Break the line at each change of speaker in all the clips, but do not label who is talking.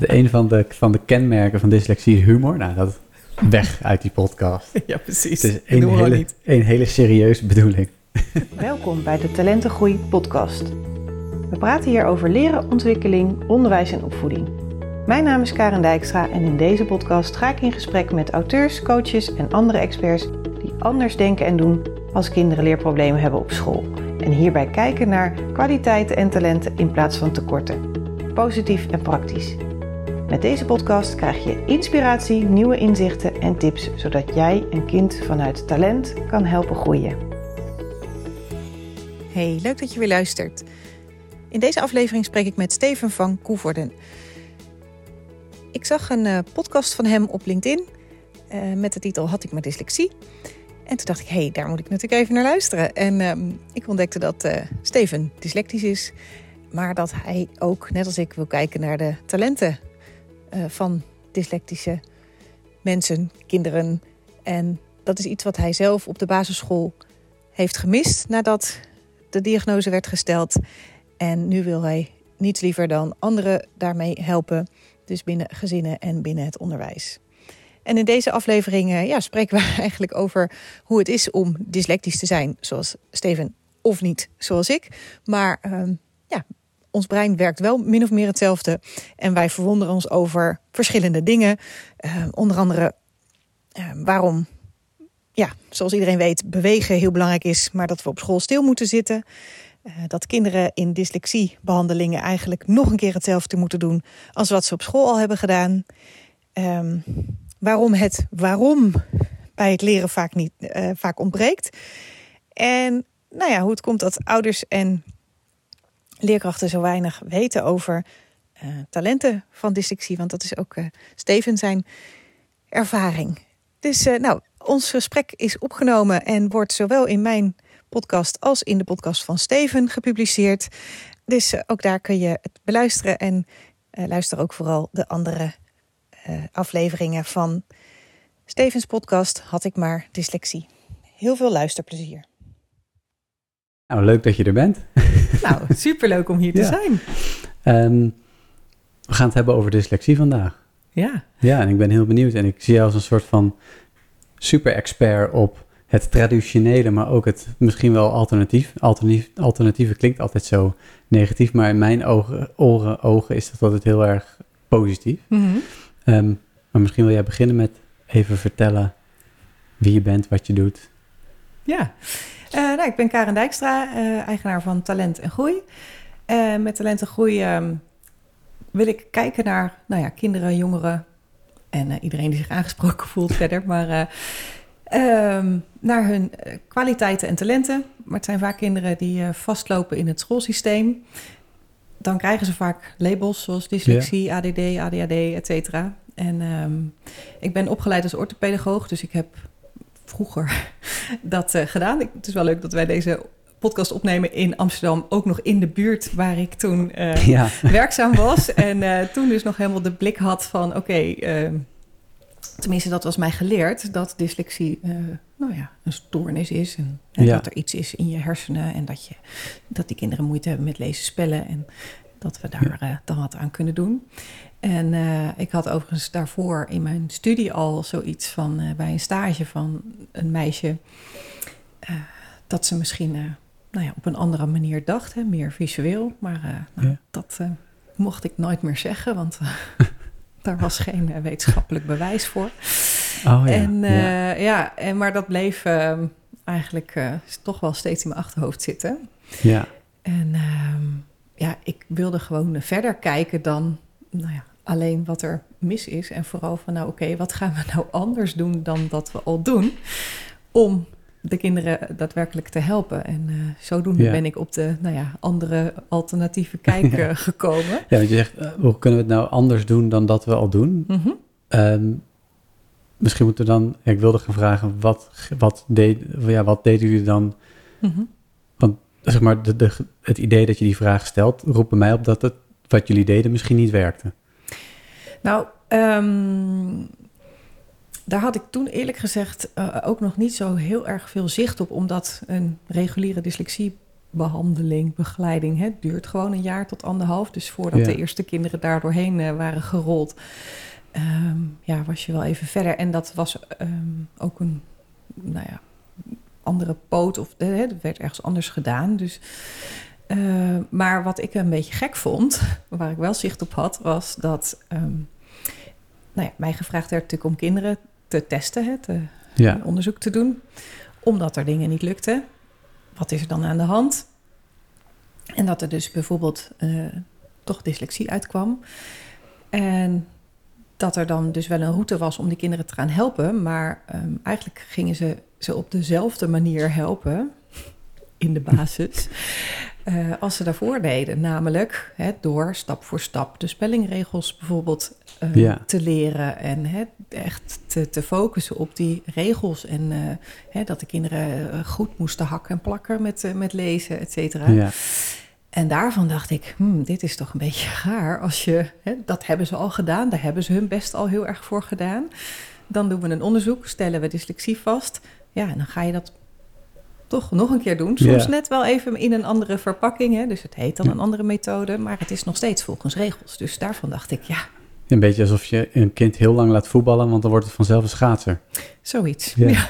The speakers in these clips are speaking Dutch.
een van de, van de kenmerken van dyslexie is humor. Nou, dat weg uit die podcast.
Ja, precies.
Het is een hele, een hele serieuze bedoeling.
Welkom bij de Talentengroei podcast. We praten hier over leren, ontwikkeling, onderwijs en opvoeding. Mijn naam is Karen Dijkstra en in deze podcast ga ik in gesprek met auteurs, coaches en andere experts die anders denken en doen als kinderen leerproblemen hebben op school. En hierbij kijken naar kwaliteiten en talenten in plaats van tekorten. Positief en praktisch. Met deze podcast krijg je inspiratie, nieuwe inzichten en tips, zodat jij een kind vanuit talent kan helpen groeien.
Hey, leuk dat je weer luistert. In deze aflevering spreek ik met Steven van Koevoorden. Ik zag een uh, podcast van hem op LinkedIn uh, met de titel Had ik maar dyslexie? En toen dacht ik, hé, hey, daar moet ik natuurlijk even naar luisteren. En uh, ik ontdekte dat uh, Steven dyslectisch is. Maar dat hij ook, net als ik, wil kijken naar de talenten van dyslectische mensen, kinderen. En dat is iets wat hij zelf op de basisschool heeft gemist nadat de diagnose werd gesteld. En nu wil hij niets liever dan anderen daarmee helpen. Dus binnen gezinnen en binnen het onderwijs. En in deze aflevering uh, ja, spreken we eigenlijk over hoe het is om dyslectisch te zijn, zoals Steven, of niet zoals ik. Maar uh, ja, ons brein werkt wel min of meer hetzelfde. En wij verwonderen ons over verschillende dingen. Uh, onder andere waarom, ja, zoals iedereen weet, bewegen heel belangrijk is, maar dat we op school stil moeten zitten. dat kinderen in dyslexiebehandelingen eigenlijk nog een keer hetzelfde moeten doen als wat ze op school al hebben gedaan. Um, waarom het waarom bij het leren vaak, niet, vaak ontbreekt. En nou ja, hoe het komt dat ouders en leerkrachten zo weinig weten over uh, talenten van dyslexie. Want dat is ook uh, Steven zijn ervaring. Dus nou, ons gesprek is opgenomen en wordt zowel in mijn podcast als in de podcast van Steven gepubliceerd. Dus ook daar kun je het beluisteren en luister ook vooral de andere afleveringen van Stevens podcast Had ik maar dyslexie. Heel veel luisterplezier.
Nou, leuk dat je er bent.
Nou, superleuk om hier te
Ja.
zijn.
Um, we gaan het hebben over dyslexie vandaag.
Ja,
Ja, en ik ben heel benieuwd. En ik zie jou als een soort van super-expert op het traditionele, maar ook het misschien wel alternatief. Alternatief, alternatieve klinkt altijd zo negatief, maar in mijn ogen, oren, ogen is dat altijd heel erg positief.
Mhm.
Um, maar misschien wil jij beginnen met even vertellen wie je bent, wat je doet.
ja. Eh, nou, ik ben Karen Dijkstra, eh, eigenaar van Talent en Groei. Eh, met Talent en Groei ehm, wil ik kijken naar nou ja, kinderen, jongeren en iedereen die zich aangesproken voelt verder. Maar eh, ehm, naar hun kwaliteiten en talenten. Maar het zijn vaak kinderen die vastlopen in het schoolsysteem. Dan krijgen ze vaak labels zoals dyslexie, ADD, ADHD, et cetera. En ehm, ik ben opgeleid als orthopedagoog, dus ik heb vroeger dat eh, gedaan. Ik, het is wel leuk dat wij deze podcast opnemen in Amsterdam, ook nog in de buurt waar ik toen eh,
Ja,
werkzaam was. En eh, toen dus nog helemaal de blik had van oké, eh, tenminste dat was mij geleerd, dat dyslexie nou ja, een stoornis is. En, en
Ja.
dat er iets is in je hersenen en dat, je, dat die kinderen moeite hebben met lezen, spellen. En dat we daar dan wat aan kunnen doen. En eh, ik had overigens daarvoor in mijn studie al zoiets van eh, bij een stage van een meisje. eh, dat ze misschien nou ja, op een andere manier dacht, hè, meer visueel. Maar nou,
Ja.
dat mocht ik nooit meer zeggen, want daar was geen wetenschappelijk bewijs voor.
oh ja.
en,
ja.
ja. en, maar dat bleef eh, eigenlijk toch wel steeds in mijn achterhoofd zitten.
ja.
En ehm, ja, ik wilde gewoon verder kijken dan nou ja, alleen wat er mis is. En vooral van, nou oké, wat gaan we nou anders doen dan dat we al doen? Om de kinderen daadwerkelijk te helpen. En eh, zodoende
Ja.
ben ik op de nou ja, andere alternatieve kijk
Ja.
eh, gekomen.
ja, want je zegt, eh, hoe kunnen we het nou anders doen dan dat we al doen?
Mhm.
Ehm, misschien moeten we dan, ik wilde gaan vragen, wat, wat, deed, ja, wat deden jullie dan?
Mhm.
Zeg maar, de, de, het idee dat je die vraag stelt, roept bij mij op dat het, wat jullie deden misschien niet werkte.
Nou, ehm, daar had ik toen eerlijk gezegd eh, ook nog niet zo heel erg veel zicht op, omdat een reguliere dyslexie behandeling, begeleiding. Het duurt gewoon een jaar tot anderhalf. Dus voordat
Ja.
de eerste kinderen daar doorheen eh, waren gerold, ehm, ja, was je wel even verder. En dat was ehm, ook een, nou ja, andere poot of eh, het werd ergens anders gedaan. Dus, eh, maar wat ik een beetje gek vond, waar ik wel zicht op had, was dat ehm, nou ja, mij gevraagd werd natuurlijk om kinderen te testen, hè, te,
Ja,
onderzoek te doen, omdat er dingen niet lukten. Wat is er dan aan de hand? En dat er dus bijvoorbeeld eh, toch dyslexie uitkwam. En dat er dan dus wel een route was om die kinderen te gaan helpen. Maar ehm, eigenlijk gingen ze ze op dezelfde manier helpen in de basis. Eh, als ze daarvoor deden. Namelijk hè, door stap voor stap de spellingregels bijvoorbeeld eh,
Ja.
te leren. En hè, echt te, te focussen op die regels. En eh, hè, dat de kinderen goed moesten hakken en plakken met, met lezen, et cetera.
ja,
En daarvan dacht ik, hmm, dit is toch een beetje raar. Als je, hè, dat hebben ze al gedaan, daar hebben ze hun best al heel erg voor gedaan. Dan doen we een onderzoek, stellen we dyslexie vast. Ja, en dan ga je dat toch nog een keer doen. Soms
Ja.
net wel even in een andere verpakking. Hè? Dus het heet dan een andere methode, maar het is nog steeds volgens regels. Dus daarvan dacht ik, ja,
een beetje alsof je een kind heel lang laat voetballen, want dan wordt het vanzelf een schaatser.
zoiets.
Ja.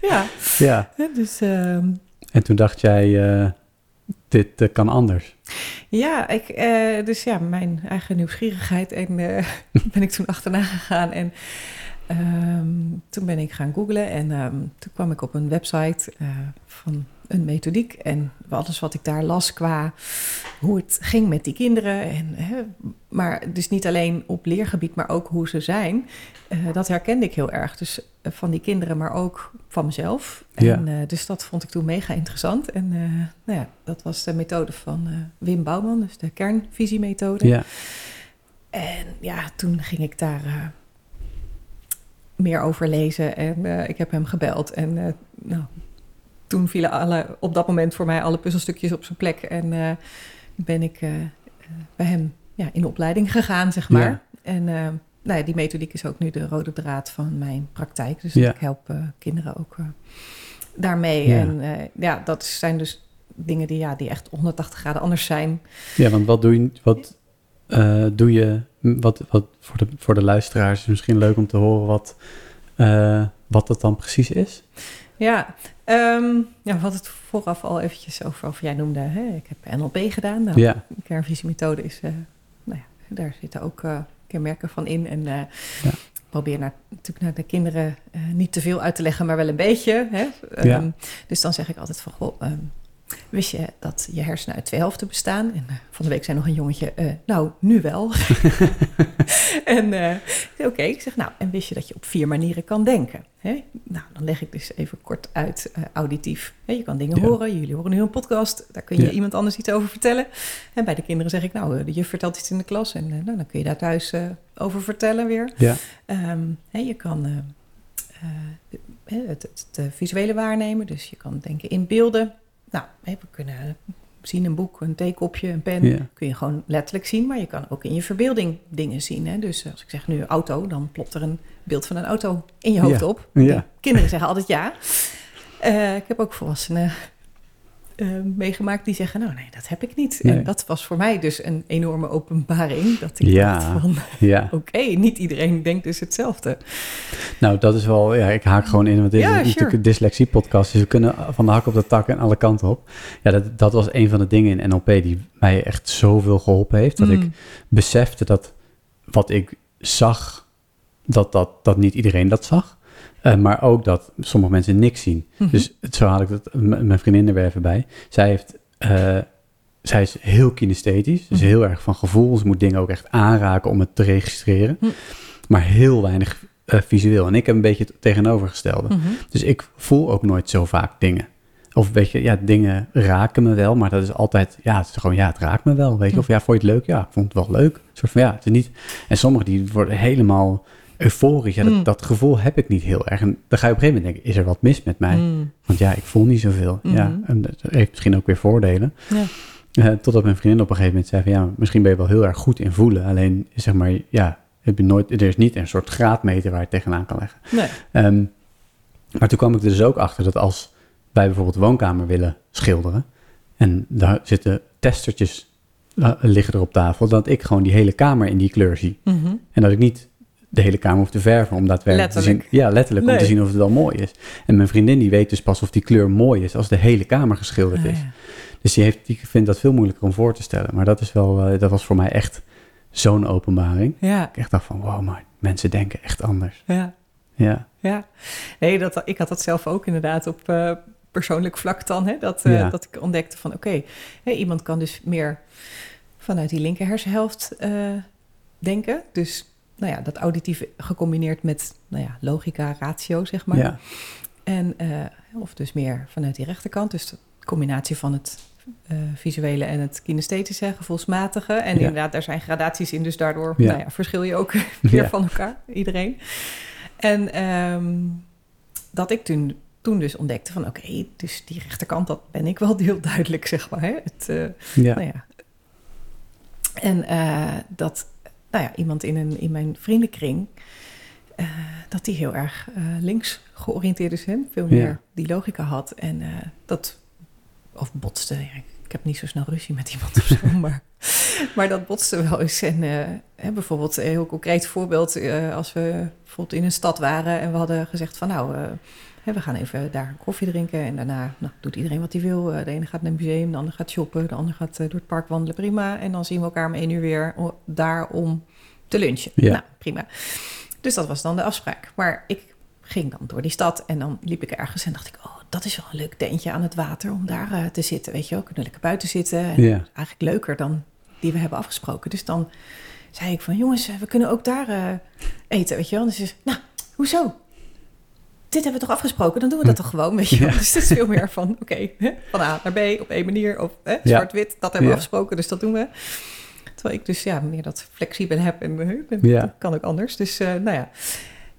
Ja, ja. Dus ehm,
en toen dacht jij, eh, dit eh, kan anders.
Ja, ik, eh, dus ja, mijn eigen nieuwsgierigheid en ben ik toen achterna gegaan. En ehm, toen ben ik gaan googlen en ehm, toen kwam ik op een website eh, van een methodiek. En alles wat ik daar las qua hoe het ging met die kinderen. En, hè, maar dus niet alleen op leergebied, maar ook hoe ze zijn. eh, dat herkende ik heel erg. Dus eh, van die kinderen, maar ook van mezelf.
Ja.
En, dus dat vond ik toen mega interessant. En nou ja, dat was de methode van Wim Bouwman, dus de kernvisiemethode.
Ja,
En ja, toen ging ik daar meer over lezen en eh, ik heb hem gebeld. En eh, nou, toen vielen alle, op dat moment voor mij alle puzzelstukjes op zijn plek. En eh, ben ik bij hem ja, in opleiding gegaan, zeg maar.
Ja.
En nou ja, die methodiek is ook nu de rode draad van mijn praktijk. Dus
Ja.
ik help kinderen ook daarmee. En ja, dat zijn dus dingen die, ja, die echt 180 graden anders zijn.
ja want wat doe je, wat, doe je wat, wat voor, de, voor de luisteraars is misschien leuk om te horen wat, eh, wat dat dan precies is?
Ja, ehm ja, we hadden het vooraf al eventjes over, of jij noemde, hè, ik heb NLP gedaan. Nou,
Ja,
De kernvisiemethode is, eh, nou ja, daar zitten ook eh, kenmerken van in. En
Ja.
ik probeer naar, natuurlijk naar de kinderen niet te veel uit te leggen, maar wel een beetje. Hè?
Ja.
Ehm, dus dan zeg ik altijd van, goh, ehm, wist je dat je hersenen uit twee helften bestaan? En eh, van de week zei nog een jongetje, eh, nou, nu wel. en eh, oké, ik zeg, nou, en wist je dat je op vier manieren kan denken? Hè? Nou, dan leg ik dus even kort uit, auditief. Hè, je kan dingen
Ja.
horen, jullie horen nu een podcast, daar kun je
Ja.
iemand anders iets over vertellen. En bij de kinderen zeg ik, nou, de juf vertelt iets in de klas en nou, dan kun je daar thuis over vertellen weer.
ja,
Ehm, hè, je kan het, het, het, visuele waarnemen, dus je kan denken in beelden. Nou, we kunnen zien een boek, een theekopje, een pen.
Ja.
Kun je gewoon letterlijk zien, maar je kan ook in je verbeelding dingen zien. Hè? Dus als ik zeg nu auto, dan plopt er een beeld van een auto in je hoofd
Ja.
op.
Ja.
Kinderen zeggen altijd ja. Eh, ik heb ook volwassenen eh, meegemaakt die zeggen, nou nee, dat heb ik niet.
Nee.
En dat was voor mij dus een enorme openbaring. Dat ik
Ja.
dacht van,
ja.
oké, niet iedereen denkt dus hetzelfde.
Nou, dat is wel, ja, ik haak gewoon in, want dit
Ja,
is
sure.
natuurlijk een dyslexie-podcast, dus we kunnen van de hak op de tak en alle kanten op. Ja, dat, dat was een van de dingen in NLP die mij echt zoveel geholpen heeft, dat ik
Mm.
besefte dat wat ik zag, dat, dat, dat niet iedereen dat zag. Eh, maar ook dat sommige mensen niks zien.
Mhm.
Dus zo haal ik dat, mijn vriendin er weer even bij. Zij heeft, eh, zij is heel kinesthetisch, dus
Mhm.
heel erg van gevoel. Ze moet dingen ook echt aanraken om het te registreren.
Hm.
Maar heel weinig eh, visueel. En ik heb een beetje het tegenovergestelde.
Mhm.
Dus ik voel ook nooit zo vaak dingen. Of weet je, ja, dingen raken me wel, maar dat is altijd, ja, het is gewoon, ja, het raakt me wel, weet je. Of ja, vond je het leuk? Ja, ik vond het wel leuk. Een soort van, ja, het is niet... En sommigen die worden helemaal euforisch. Ja, dat,
Hm.
dat gevoel heb ik niet heel erg. En dan ga je op een gegeven moment denken, is er wat mis met mij?
Mm.
Want ja, ik voel niet zoveel. Ja,
Mhm.
en dat heeft misschien ook weer voordelen.
Ja.
Eh, totdat mijn vriendin op een gegeven moment zei van, ja, misschien ben je wel heel erg goed in voelen. Alleen, zeg maar, ja, heb je nooit, er is niet een soort graadmeter waar je tegenaan kan leggen.
Nee.
Ehm, maar toen kwam ik er dus ook achter dat als wij bijvoorbeeld de woonkamer willen schilderen. En daar zitten testertjes eh, liggen er op tafel. Dat ik gewoon die hele kamer in die kleur zie.
Mhm.
En dat ik niet de hele kamer hoef te verven om daadwerkelijk te zien. Ja, letterlijk om te zien of het wel mooi is. En mijn vriendin die weet dus pas of die kleur mooi is als de hele kamer geschilderd
Ah,
is. Dus die, heeft, die vindt dat veel moeilijker om voor te stellen. Maar dat, is wel, eh, dat was voor mij echt zo'n openbaring.
Ja,
Ik echt dacht van, wow, maar mensen denken echt anders.
ja,
Ja,
ja. Nee, dat, ik had dat zelf ook inderdaad op eh, persoonlijk vlak dan. Hè, dat, eh,
Ja.
dat ik ontdekte van oké, hè, iemand kan dus meer vanuit die linker hersenhelft denken. Dus nou ja, dat auditieve gecombineerd met nou ja, logica, ratio, zeg maar.
ja,
En, eh, of dus meer vanuit die rechterkant. Dus de combinatie van het eh, visuele en het kinesthetische, gevoelsmatige. En
Ja.
inderdaad, daar zijn gradaties in. Dus daardoor
Ja.
Nou ja, verschil je ook weer van elkaar, iedereen. En ehm, dat ik toen, toen dus ontdekte van... oké, dus die rechterkant, dat ben ik wel heel duidelijk, zeg maar. Hè? Het, eh, nou ja. En dat nou ja, iemand in, een, in mijn vriendenkring, eh, dat die heel erg eh, links georiënteerd is, hè? veel meer
Ja.
die logica had. En eh, dat, of botste, ja, ik heb niet zo snel ruzie met iemand of zo, maar, maar dat botste wel eens. En hè, bijvoorbeeld een heel concreet voorbeeld, als we bijvoorbeeld in een stad waren en we hadden gezegd van nou... hè, we gaan even daar koffie drinken en daarna nou, doet iedereen wat hij wil. Eh, de ene gaat naar een museum, de ander gaat shoppen, de ander gaat eh, door het park wandelen, prima. En dan zien we elkaar om één uur weer daar om te lunchen.
Ja.
Nou, prima. Dus dat was dan de afspraak. Maar ik ging dan door die stad en dan liep ik ergens en dacht ik... oh, dat is wel een leuk tentje aan het water om daar eh, te zitten, weet je wel. Kunnen lekker buiten zitten. En
ja,
eigenlijk leuker dan die we hebben afgesproken. Dus dan zei ik van, jongens, we kunnen ook daar eten, weet je wel. Dus ze, nou, hoezo? Dit hebben we toch afgesproken? Dan doen we dat toch gewoon, weet je.
Ja.
Dus het is veel meer van, oké, van A naar B op één manier. Of zwart-wit, dat hebben we afgesproken, dus dat doen we. Terwijl ik dus ja, meer dat flexibel heb en eh, ben-
Ja.
dat kan ook anders. Dus eh, nou ja,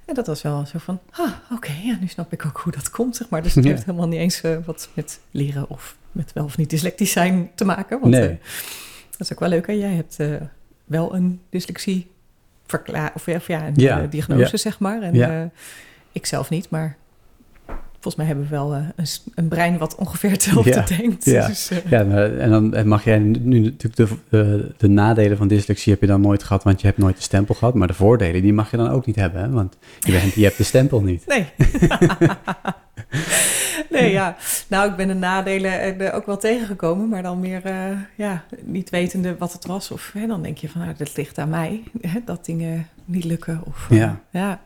en dat was wel zo van, ah, oké, ja, nu snap ik ook hoe dat komt, zeg maar. Dus het heeft helemaal niet eens eh, wat met leren of met wel of niet dyslectisch zijn te maken. Want
Nee.
eh, dat is ook wel leuk. Hè? Jij hebt eh, wel een dyslexie verklaar of, ja, of ja, een
Ja,
eh, diagnose,
ja.
zeg maar. En
Ja.
eh, ik zelf niet, maar volgens mij hebben we wel eh, een, een brein wat ongeveer hetzelfde
Ja,
denkt.
ja.
Dus, eh,
ja. maar- En dan mag jij nu natuurlijk de, de, de nadelen van dyslexie heb je dan nooit gehad, want je hebt nooit de stempel gehad. Maar de voordelen, die mag je dan ook niet hebben, hè? want je, bent, je hebt de stempel niet.
Nee. nee, ja. Nou, ik ben de nadelen er ook wel tegengekomen, maar dan meer, eh, ja, niet wetende wat het was. Of hè, dan denk je van, nou, dat ligt aan mij, hè, dat dingen niet lukken. Of, eh,
Ja.
ja.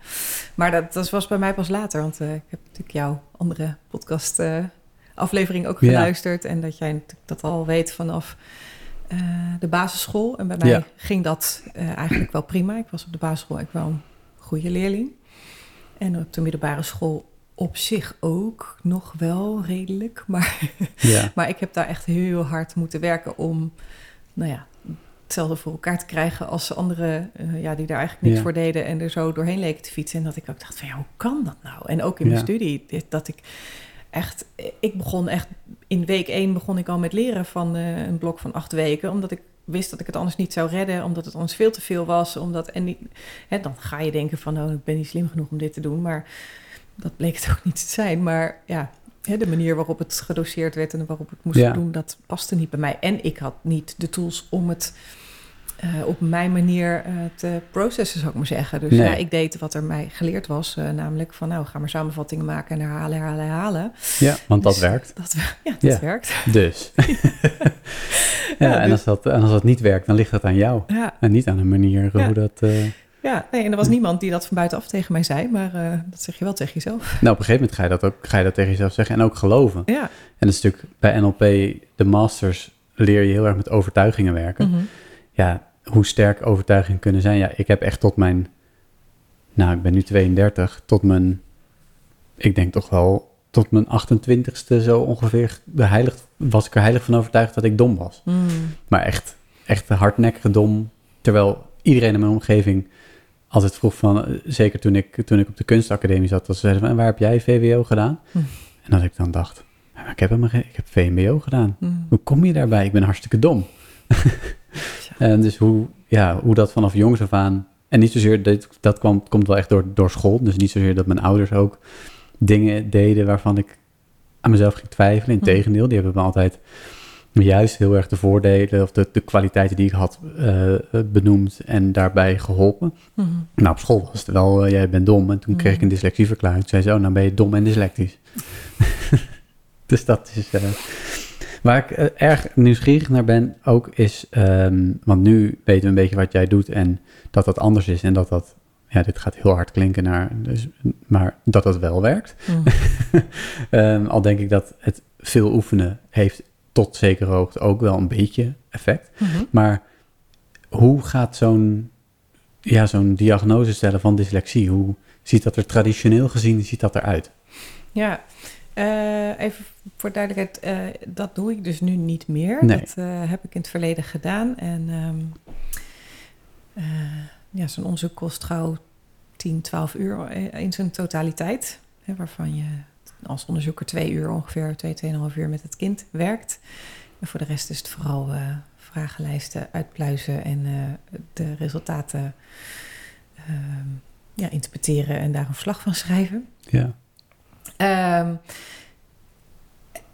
Maar dat, dat was bij mij pas later, want eh, ik heb natuurlijk jouw andere podcast eh, aflevering ook
Ja.
geluisterd. En dat jij natuurlijk dat al weet vanaf de basisschool. En bij mij
Ja.
ging dat eigenlijk wel prima. Ik was op de basisschool ook wel een goede leerling. En op de middelbare school op zich ook nog wel redelijk. Maar,
Ja,
maar ik heb daar echt heel hard moeten werken om, nou ja, hetzelfde voor elkaar te krijgen als anderen eh, ja, die daar eigenlijk niks
Ja.
voor deden en er zo doorheen leken te fietsen. En dat ik ook dacht van ja, hoe kan dat nou? En ook in mijn
Ja.
studie, dit- dat ik echt, ik begon echt, in week één begon ik al met leren van eh, een blok van acht weken, omdat ik wist dat ik het anders niet zou redden, omdat het anders veel te veel was. Omdat, en niet, hè, dan ga je denken van, oh, ik ben niet slim genoeg om dit te doen, maar dat bleek het ook niet te zijn. Maar ja, hè, de manier waarop het gedoseerd werd en waarop het moest
Ja.
doen, dat paste niet bij mij. En ik had niet de tools om het eh, op mijn manier eh, te processen, zou ik maar zeggen. Dus
Nee.
ja, ik deed wat er mij geleerd was, eh, namelijk van, nou, ga maar samenvattingen maken en herhalen, herhalen, herhalen.
ja want dat
Dus
werkt.
Dat, ja, dat
Ja.
werkt.
Dus. ja, en,
dus-
als dat, en als dat niet werkt, dan ligt dat aan jou. En niet aan de manier hoe dat...
ja nee, en er was niemand die dat van buitenaf tegen mij zei, maar dat zeg je wel tegen jezelf.
Nou, op een gegeven moment ga je dat ook ga je dat tegen jezelf zeggen en ook geloven.
Ja.
En dat is natuurlijk bij NLP, de masters, leer je heel erg met overtuigingen werken.
Mhm.
Ja, hoe sterk overtuigingen kunnen zijn. Ja, ik heb echt tot mijn, nou, ik ben nu 32, tot mijn, ik denk toch wel, tot mijn 28ste zo ongeveer, was ik er heilig van overtuigd dat ik dom was.
Mm.
Maar echt, echt hardnekkig dom. Terwijl iedereen in mijn omgeving altijd vroeg van, eh, zeker toen ik, toen ik op de kunstacademie zat, dat ze zeiden van, waar heb jij VWO gedaan?
Hm.
En dat ik dan dacht, "Ja, maar ik heb geen, ik heb VMBO gedaan.
Mm.
Hoe kom je daarbij? Ik ben hartstikke dom. en dus hoe, ja, hoe dat vanaf jongs af aan, en niet zozeer, dat, dat kwam, komt wel echt door, door school, dus niet zozeer dat mijn ouders ook dingen deden waarvan ik aan mezelf ging twijfelen. Integendeel, die hebben me altijd juist heel erg de voordelen of de, de kwaliteiten die ik had uh, benoemd en daarbij geholpen. Mm Nou, op school was het wel, uh, jij bent dom. En toen kreeg ik een dyslexieverklaring. Toen zei ze, oh, nou ben je dom en dyslectisch. dus dat is... waar ik erg nieuwsgierig naar ben ook is, um, want nu weten we een beetje wat jij doet en dat dat anders is en dat dat ja, dit gaat heel hard klinken naar, dus, maar dat dat wel werkt. Mm. um, al denk ik dat het veel oefenen heeft tot zekere hoogte ook wel een beetje effect. Mhm. Maar hoe gaat zo'n ja, zo'n diagnose stellen van dyslexie? Hoe ziet dat er traditioneel gezien ziet dat eruit?
Ja, uh, even voor duidelijkheid, uh, dat doe ik dus nu niet meer. Nee. Dat uh, heb ik in het verleden gedaan. En um, ja, zo'n onderzoek kost gauw 10, 12 uur in zijn totaliteit. Hè, waarvan je als onderzoeker twee uur ongeveer, twee, tweeënhalf uur met het kind werkt. En voor de rest is het vooral vragenlijsten uitpluizen en de resultaten uh, ja, interpreteren en daar een verslag van schrijven. Ja. Um,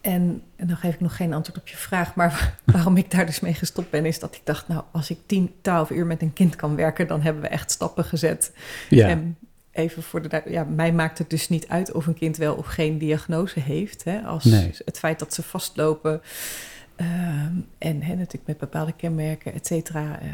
en, en, dan geef ik nog geen antwoord op je vraag. Maar waarom ik daar dus mee gestopt ben, is dat ik dacht, nou, als ik tien, twaalf uur met een kind kan werken, dan hebben we echt stappen gezet. Ja. En even voor de. Ja, mij maakt het dus niet uit of een kind wel of geen diagnose heeft. Hè, als het feit dat ze vastlopen. Uh, en hè, natuurlijk met bepaalde kenmerken, et cetera. Uh,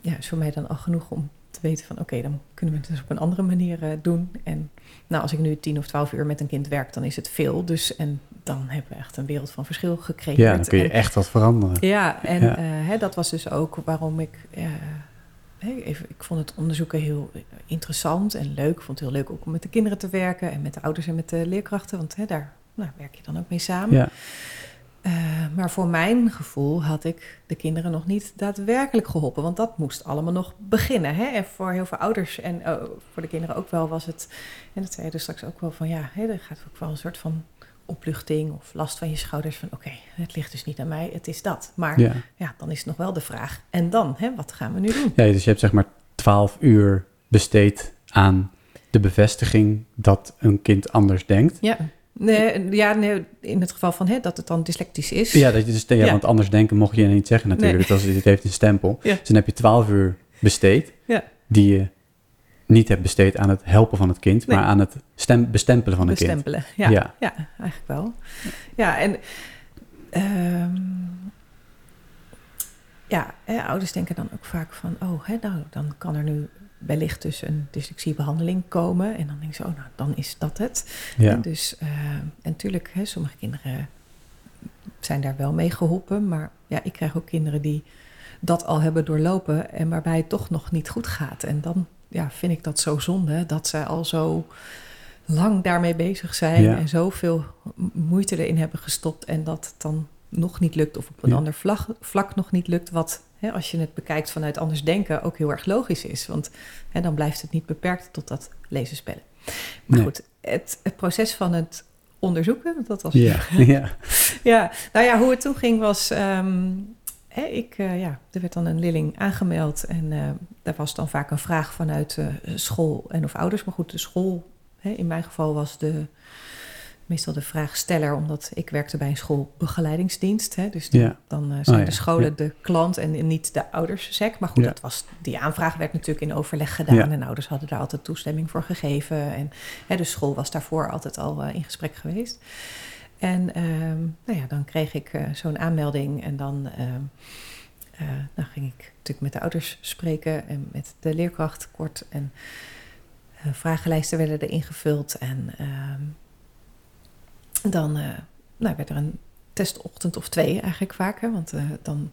ja, is voor mij dan al genoeg om te weten van oké, dan kunnen we het dus op een andere manier uh, doen. En nou, als ik nu tien of twaalf uur met een kind werk, dan is het veel. Dus en dan hebben we echt een wereld van verschil gekregen.
Ja, dan kun je echt wat veranderen.
Ja, en ja. Hè, dat was dus ook waarom ik even, ik vond het onderzoeken heel interessant en leuk. Ik vond het heel leuk ook om met de kinderen te werken en met de ouders en met de leerkrachten, want hè, daar nou, werk je dan ook mee samen. Ja. Uh, maar voor mijn gevoel had ik de kinderen nog niet daadwerkelijk geholpen, want dat moest allemaal nog beginnen. Hè? En voor heel veel ouders en uh, voor de kinderen ook wel was het, en dat zei je dus straks ook wel van ja, hè, er gaat ook wel een soort van opluchting of last van je schouders van oké, het ligt dus niet aan mij, het is dat. Maar ja. ja. dan is het nog wel de vraag. En dan, hè, wat gaan we nu doen?
Ja, dus je hebt zeg maar twaalf uur besteed aan de bevestiging dat een kind anders denkt.
Ja. Nee, ja, nee, in het geval van hè, dat het dan dyslectisch is.
Ja, dat je dus, ja, want anders denken mocht je niet zeggen natuurlijk. Nee. Als, het heeft een stempel. Ja. Dus dan heb je twaalf uur besteed, ja. die je niet hebt besteed aan het helpen van het kind, maar aan het stem, bestempelen van het kind.
Bestempelen, ja, ja. ja. eigenlijk wel. Ja, en um, ja, hè, ouders denken dan ook vaak van, oh, hè, nou, dan kan er nu wellicht dus een dyslexiebehandeling komen. En dan denk ze, oh, nou, dan is dat het. Ja. En dus, uh, en natuurlijk, hè, sommige kinderen zijn daar wel mee geholpen, maar ja, ik krijg ook kinderen die dat al hebben doorlopen en waarbij het toch nog niet goed gaat. En dan ja, vind ik dat zo zonde dat ze al zo lang daarmee bezig zijn en zoveel moeite erin hebben gestopt en dat het dan nog niet lukt of op een ander vlak, vlak, nog niet lukt, wat hè, als je het bekijkt vanuit anders denken ook heel erg logisch is, want hè, dan blijft het niet beperkt tot dat lezen spellen. Maar goed, het, het proces van het onderzoeken, dat was ja, ja. ja, nou ja, hoe het toen ging was. Um, hè, ik, uh, ja, er werd dan een leerling aangemeld en uh, daar was dan vaak een vraag vanuit uh, school en of ouders. Maar goed, de school, hè, in mijn geval was de, meestal de vraagsteller, omdat ik werkte bij een schoolbegeleidingsdienst. Hè, dus dan, dan zijn oh, de scholen de klant en, niet de ouders sec. Maar goed, dat was, die aanvraag werd natuurlijk in overleg gedaan en ouders hadden daar altijd toestemming voor gegeven. En hè, de school was daarvoor altijd al in gesprek geweest. En ehm, nou ja, dan kreeg ik uh, zo'n aanmelding en dan, ehm, dan ging ik natuurlijk met de ouders spreken en met de leerkracht kort. En vragenlijsten werden er ingevuld en ehm, dan nou, werd er een testochtend of twee eigenlijk vaak. Hè, want dan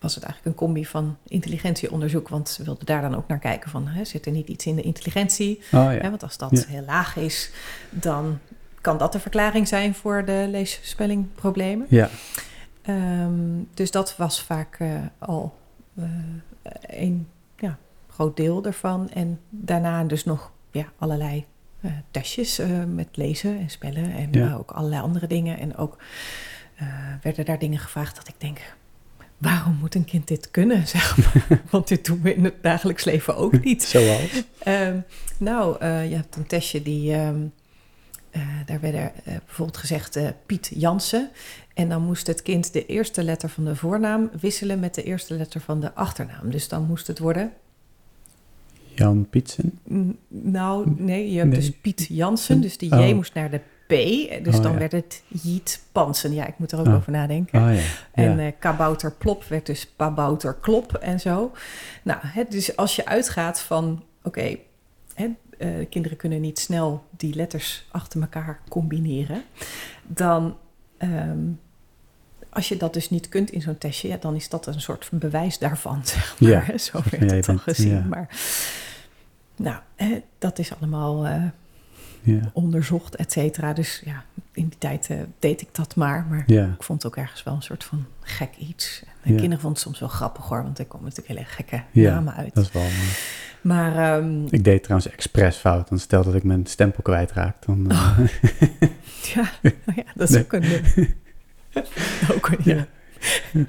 was het eigenlijk een combi van intelligentieonderzoek. Want ze wilden daar dan ook naar kijken van, hè, zit er niet iets in de intelligentie? Oh, ja. hè, want als dat heel laag is, dan kan dat de verklaring zijn voor de leesspellingproblemen. Ja. Um, dus dat was vaak uh, al uh, een ja, groot deel ervan. En daarna dus nog ja, allerlei uh, testjes met lezen en spellen en ja. ook allerlei andere dingen. En ook werden daar dingen gevraagd dat ik denk, waarom moet een kind dit kunnen, zeg maar? Want dit doen we in het dagelijks leven ook niet.
Zoals?
Um, nou, je hebt een testje die... Um, eh, daar werden eh, bijvoorbeeld gezegd eh, Piet Jansen. En dan moest het kind de eerste letter van de voornaam wisselen met de eerste letter van de achternaam. Dus dan moest het worden.
Jan Pietsen?
Mm, Nou, nee, je hebt
Nee.
dus Piet Jansen. Dus die J
Oh.
moest naar de P. Dus
Oh,
dan
ja.
werd het Jiet Pansen. Ja, ik moet er ook
Oh.
over nadenken.
Oh ja.
En eh kabouter plop werd dus pabouter klop en zo. Nou, hè, dus als je uitgaat van, oké, eh, kinderen kunnen niet snel die letters achter elkaar combineren, dan, ehm, als je dat dus niet kunt in zo'n testje, ja, dan is dat een soort bewijs daarvan, zeg maar.
Ja.
Zo werd
je
het dan gezien.
ja.
Maar, nou, hè, dat is allemaal eh,
ja.
onderzocht, et cetera. Dus ja, in die tijd eh, deed ik dat maar, maar
ja.
ik vond het ook ergens wel een soort van gek iets.
Ja.
kinderen vonden het soms wel grappig hoor, want er komen natuurlijk hele gekke namen uit.
Dat is wel mooi.
Maar ehm,
Ik deed trouwens expres fout. Dan stel dat ik mijn stempel kwijtraak. Dan, eh,
ja, nou ja, dat is
Nee.
ook een... ook een ja.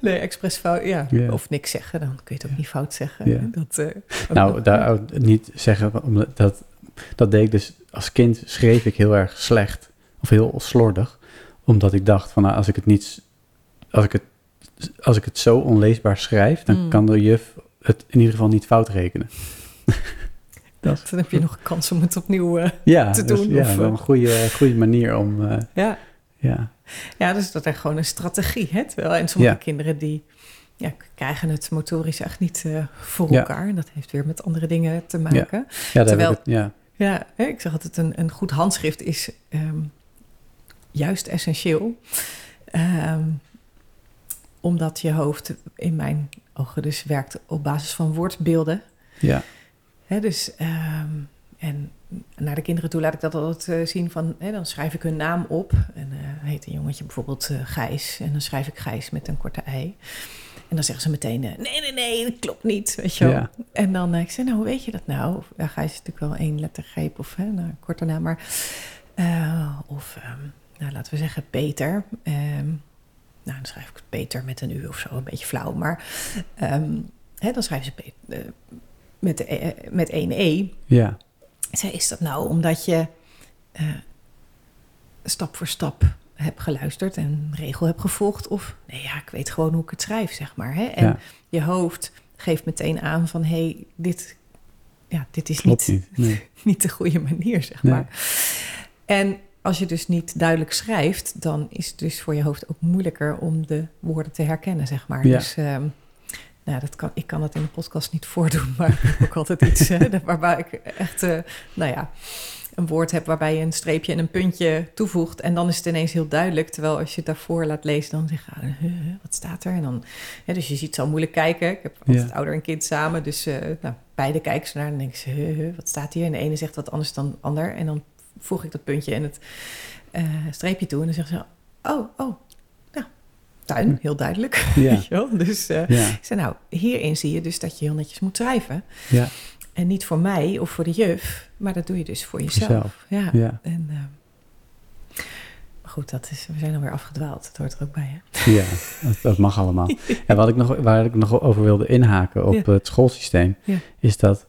Nee, expres fout, ja. Of niks zeggen, dan kun je het ook niet fout zeggen. Dat, eh,
nou,
nog-
daar ook niet zeggen. Omdat dat, dat deed ik dus als kind. Schreef ik heel erg slecht. Of heel slordig. Omdat ik dacht van nou, als ik het niet. Als ik het, als ik het zo onleesbaar schrijf. Dan
Mm.
kan de juf het in ieder geval niet fout rekenen. dat
Dan heb je nog een kans om het opnieuw... eh,
ja,
te
dus
doen,
Ja,
of,
wel
eh,
een goede, goede manier om.
ja.
ja,
ja, dus dat is gewoon een strategie. Hè? Terwijl, en sommige
Ja. kinderen
die ja, krijgen het motorisch echt niet eh, voor
Ja.
elkaar. En dat heeft weer met andere dingen te maken.
ja
Terwijl-
heb ik het, ja.
Ja, hè, ik zeg altijd, een, een goed handschrift is ehm, juist essentieel. Ehm, omdat je hoofd in mijn ogen dus werkt op basis van woordbeelden.
ja.
Hè, dus, ehm, en naar de kinderen toe laat ik dat altijd eh, zien van, hè, dan schrijf ik hun naam op. En eh, heet een jongetje bijvoorbeeld eh, Gijs. En dan schrijf ik Gijs met een korte ei. En dan zeggen ze meteen, nee, nee, nee, dat klopt niet, weet je wel.
Ja.
En dan ik zeg, nou, hoe weet je dat nou? Of, ja, Gijs is natuurlijk wel één lettergreep of hè, nou, een korte naam, maar... of, ehm, nou, laten we zeggen Peter. Ehm, nou, dan schrijf ik Peter met een U of zo, een beetje flauw. Maar ehm, hè, dan schrijven ze Pe- eh, met, met één E.
ja.
Zei, is dat nou omdat je eh, stap voor stap hebt geluisterd en regel hebt gevolgd? Of nee, ja, ik weet gewoon hoe ik het schrijf, zeg maar. Hè? En
Ja.
je hoofd geeft meteen aan van, hé, hey, dit, ja, dit is
Klopt
niet,
niet. Nee.
niet de goede manier, zeg
Nee.
maar. En als je dus niet duidelijk schrijft, dan is het dus voor je hoofd ook moeilijker om de woorden te herkennen, zeg maar.
Ja.
Dus ehm, nou, dat kan, ik kan het in de podcast niet voordoen, maar ik heb ook altijd iets hè, waarbij ik echt, eh, nou ja, een woord heb waarbij je een streepje en een puntje toevoegt. En dan is het ineens heel duidelijk. Terwijl als je het daarvoor laat lezen, dan zeg je, ah, huh, wat staat er? En dan, dus je ziet zo moeilijk kijken. Ik heb altijd
Ja.
ouder en kind samen, dus eh, nou, beide kijken ze naar en dan denken ze, wat staat hier? En de ene zegt wat anders dan de ander. En dan voeg ik dat puntje en het eh, streepje toe. En dan zeggen ze, oh, oh, tuin, heel duidelijk.
Ja.
Dus eh,
Ja.
ik zei, nou, hierin zie je dus dat je heel netjes moet schrijven.
Ja.
En niet voor mij of voor de juf, maar dat doe je dus voor jezelf. Ja.
Ja.
En, eh, maar goed, dat is, we zijn alweer afgedwaald. Dat hoort er ook bij, hè?
Ja, dat, dat mag allemaal. En wat ik nog, waar ik nog over wilde inhaken op het schoolsysteem, is dat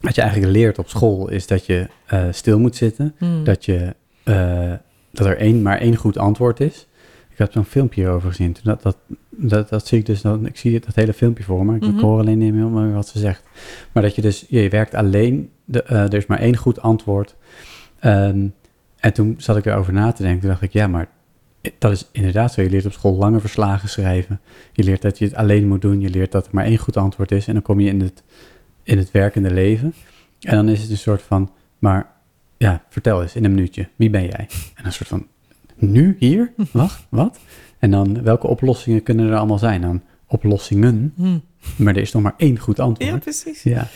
wat je eigenlijk leert op school, is dat je eh, stil moet zitten,
Hmm.
dat, je, dat er één, maar één goed antwoord is. Ik heb zo'n filmpje hierover gezien. Dat, dat, dat, dat zie ik dus, dan, ik zie dat hele filmpje voor me, ik
Mhm.
hoor alleen niet meer wat ze zegt. Maar dat je dus, je, je werkt alleen, de, eh, er is maar één goed antwoord. Ehm, en toen zat ik erover na te denken, toen dacht ik, ja, maar dat is inderdaad zo. Je leert op school lange verslagen schrijven. Je leert dat je het alleen moet doen. Je leert dat er maar één goed antwoord is. En dan kom je in het, in het werkende leven. En dan is het een soort van, maar ja, vertel eens in een minuutje. Wie ben jij? En een soort van, nu, hier? Wacht, wat? En dan, welke oplossingen kunnen er allemaal zijn? Dan oplossingen,
Hmm.
maar er is nog maar één goed antwoord.
Ja, precies.
Ja,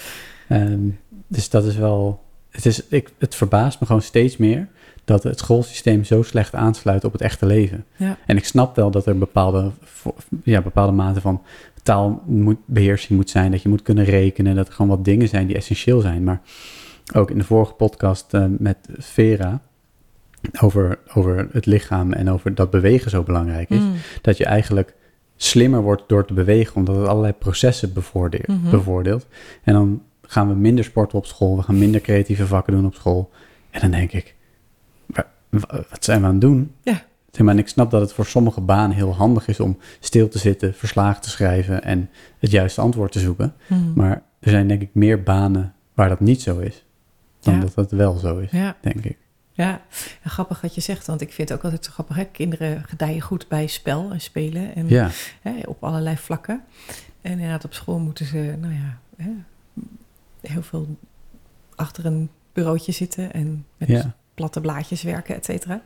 ehm, dus dat is wel. Het, is, ik, het verbaast me gewoon steeds meer dat het schoolsysteem zo slecht aansluit op het echte leven.
Ja.
En ik snap wel dat er bepaalde, ja, bepaalde mate van taalbeheersing moet zijn, dat je moet kunnen rekenen, dat er gewoon wat dingen zijn die essentieel zijn. Maar ook in de vorige podcast eh, met Vera over, over het lichaam en over dat bewegen zo belangrijk is
Hmm.
dat je eigenlijk slimmer wordt door te bewegen, omdat het allerlei processen bevoordeelt.
Mhm.
bevoordeelt. En dan gaan we minder sporten op school, we gaan minder creatieve vakken doen op school. En dan denk ik, wa- wa- wat zijn we aan het doen?
Ja.
Zeg maar, en ik snap dat het voor sommige banen heel handig is om stil te zitten, verslagen te schrijven en het juiste antwoord te zoeken.
Hmm.
Maar er zijn denk ik meer banen waar dat niet zo is, dan
Ja.
dat dat wel zo is,
Ja,
denk ik.
Ja. Grappig wat je zegt, want ik vind het ook altijd zo grappig. Hè? Kinderen gedijen goed bij spel en spelen en
Ja,
hè, op allerlei vlakken. En inderdaad, op school moeten ze, nou ja, hè, heel veel achter een bureautje zitten en met
ja,
platte blaadjes werken, et cetera.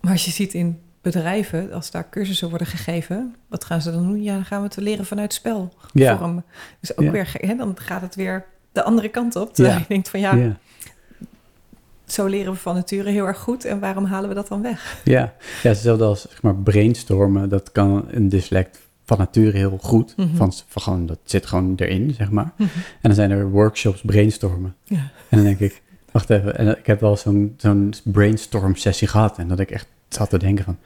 Maar als je ziet in bedrijven, als daar cursussen worden gegeven, wat gaan ze dan doen? Ja, dan gaan we het leren vanuit spel.
ja,
Vorm. Dus ook
Ja.
weer, hè, dan gaat het weer de andere kant op. Terwijl je denkt van ja,
ja,
zo leren we van nature heel erg goed. En waarom halen we dat dan weg?
ja. Ja, hetzelfde als zeg maar brainstormen, dat kan een dyslect van nature heel goed.
Mhm.
van, van gewoon, dat zit gewoon erin, zeg maar. En dan zijn er workshops brainstormen.
Ja.
En dan denk ik, wacht even, en ik heb wel zo'n zo'n brainstorm sessie gehad. En dat ik echt zat te denken van,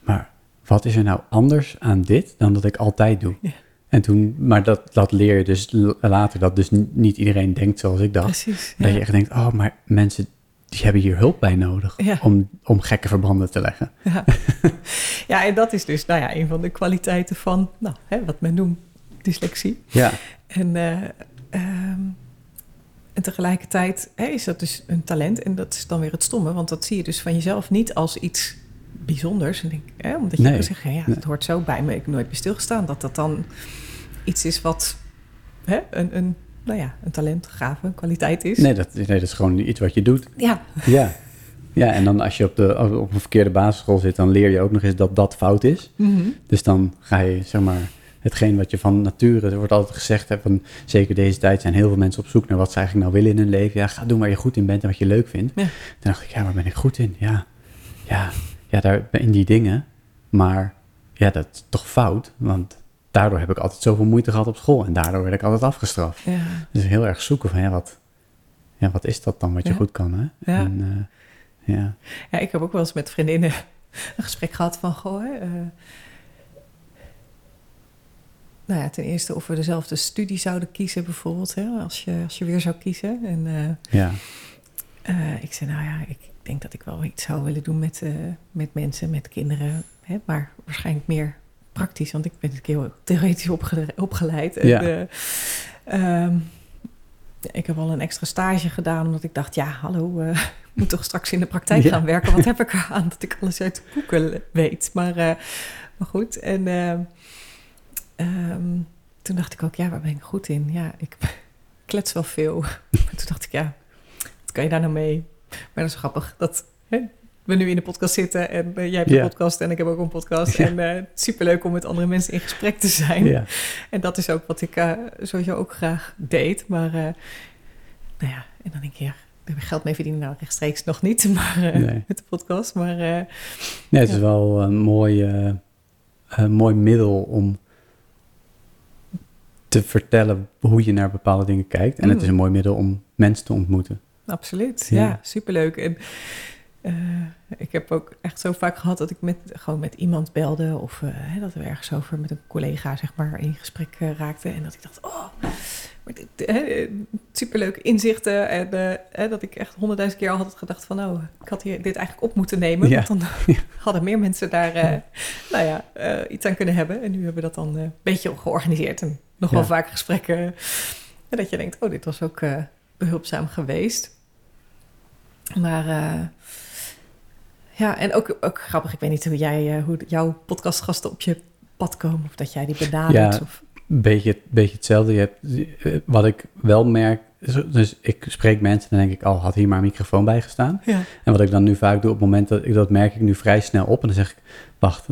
maar wat is er nou anders aan dit dan dat ik altijd doe?
Ja.
En toen, maar dat, dat leer je dus later, dat dus niet iedereen denkt zoals ik dacht.
Precies.
Dat je echt denkt, oh, maar mensen die hebben hier hulp bij nodig
Ja.
om, om gekke verbanden te leggen.
Ja. ja, en dat is dus nou ja, een van de kwaliteiten van nou, hè, wat men noemt dyslexie.
Ja,
En, eh, ehm, en tegelijkertijd hè, is dat dus een talent. En dat is dan weer het stomme, want dat zie je dus van jezelf niet als iets bijzonders. En denk, hè, omdat je
Nee.
kan zeggen, ja,
Nee.
dat hoort zo bij me. Ik heb nooit bij stilgestaan dat dat dan iets is wat hè, een, een, nou ja, een talent, gave, kwaliteit is.
nee dat, nee, dat is gewoon iets wat je doet.
Ja,
Ja. Ja, en dan als je op, de, op een verkeerde basisschool zit, dan leer je ook nog eens dat dat fout is.
Mhm.
Dus dan ga je, zeg maar, hetgeen wat je van nature, er wordt altijd gezegd, hè, van, zeker deze tijd zijn heel veel mensen op zoek naar wat ze eigenlijk nou willen in hun leven. Ja, ga doen waar je goed in bent en wat je leuk vindt.
Ja.
Toen dacht ik, ja, waar ben ik goed in? Ja, ja, ja daar, in die dingen. Maar ja, dat is toch fout, want daardoor heb ik altijd zoveel moeite gehad op school en daardoor werd ik altijd afgestraft.
ja.
Dus heel erg zoeken van, ja, wat, ja, wat is dat dan wat je
Ja.
goed kan, hè?
Ja.
En, eh, ja.
Ja, ik heb ook wel eens met vriendinnen een gesprek gehad van, goh, eh, nou ja, ten eerste of we dezelfde studie zouden kiezen bijvoorbeeld, hè, als, je, als je weer zou kiezen. En eh,
Ja,
ik zei, nou ja, ik denk dat ik wel iets zou willen doen met, met mensen, met kinderen, hè, maar waarschijnlijk meer praktisch, want ik ben natuurlijk heel theoretisch opge- opgeleid. En,
Ja.
eh, ehm, ik heb al een extra stage gedaan, omdat ik dacht, ja, hallo, eh, ik moet toch straks in de praktijk
Ja.
gaan werken. Wat heb ik eraan dat ik alles uit de boeken weet? Maar, eh, maar goed, en ehm, ehm, toen dacht ik ook, ja, waar ben ik goed in? Ja, ik klets wel veel. Maar toen dacht ik, ja, wat kan je daar nou mee? Maar dat is grappig, dat hè, we nu in de podcast zitten en eh, jij hebt een podcast en ik heb ook een podcast.
Ja.
En eh superleuk om met andere mensen in gesprek te zijn. En dat is ook wat ik eh, sowieso ook graag deed. Maar nou ja, en dan denk je, ja, geld mee verdienen nou rechtstreeks nog niet, maar
Nee.
met de podcast. Maar
Nee, het is wel een mooi, een mooi middel om te vertellen hoe je naar bepaalde dingen kijkt. En het
Mm.
is een mooi middel om mensen te ontmoeten.
absoluut,
Ja.
ja, superleuk. En eh, ik heb ook echt zo vaak gehad dat ik met, gewoon met iemand belde of eh, hè, dat we ergens over met een collega zeg maar in gesprek eh, raakten. En dat ik dacht, oh, maar dit, hè, superleuke inzichten. En hè, dat ik echt honderdduizend keer al had gedacht van, oh, ik had hier dit eigenlijk op moeten nemen.
Ja.
Want dan hadden meer mensen daar nou ja, iets aan kunnen hebben. En nu hebben we dat dan een beetje georganiseerd. En nog wel vaak gesprekken. En dat je denkt, oh, dit was ook eh, behulpzaam geweest. Maar ja, en ook, ook grappig. Ik weet niet hoe jij, eh, hoe jouw podcastgasten op je pad komen. Of dat jij die benadert.
Ja.
Of,
Beetje, beetje hetzelfde. Je hebt, eh, wat ik wel merk, dus ik spreek mensen en dan denk ik, oh, had hier maar een microfoon bij gestaan.
ja.
En wat ik dan nu vaak doe op het moment dat ik dat merk ik nu vrij snel op. En dan zeg ik, wacht,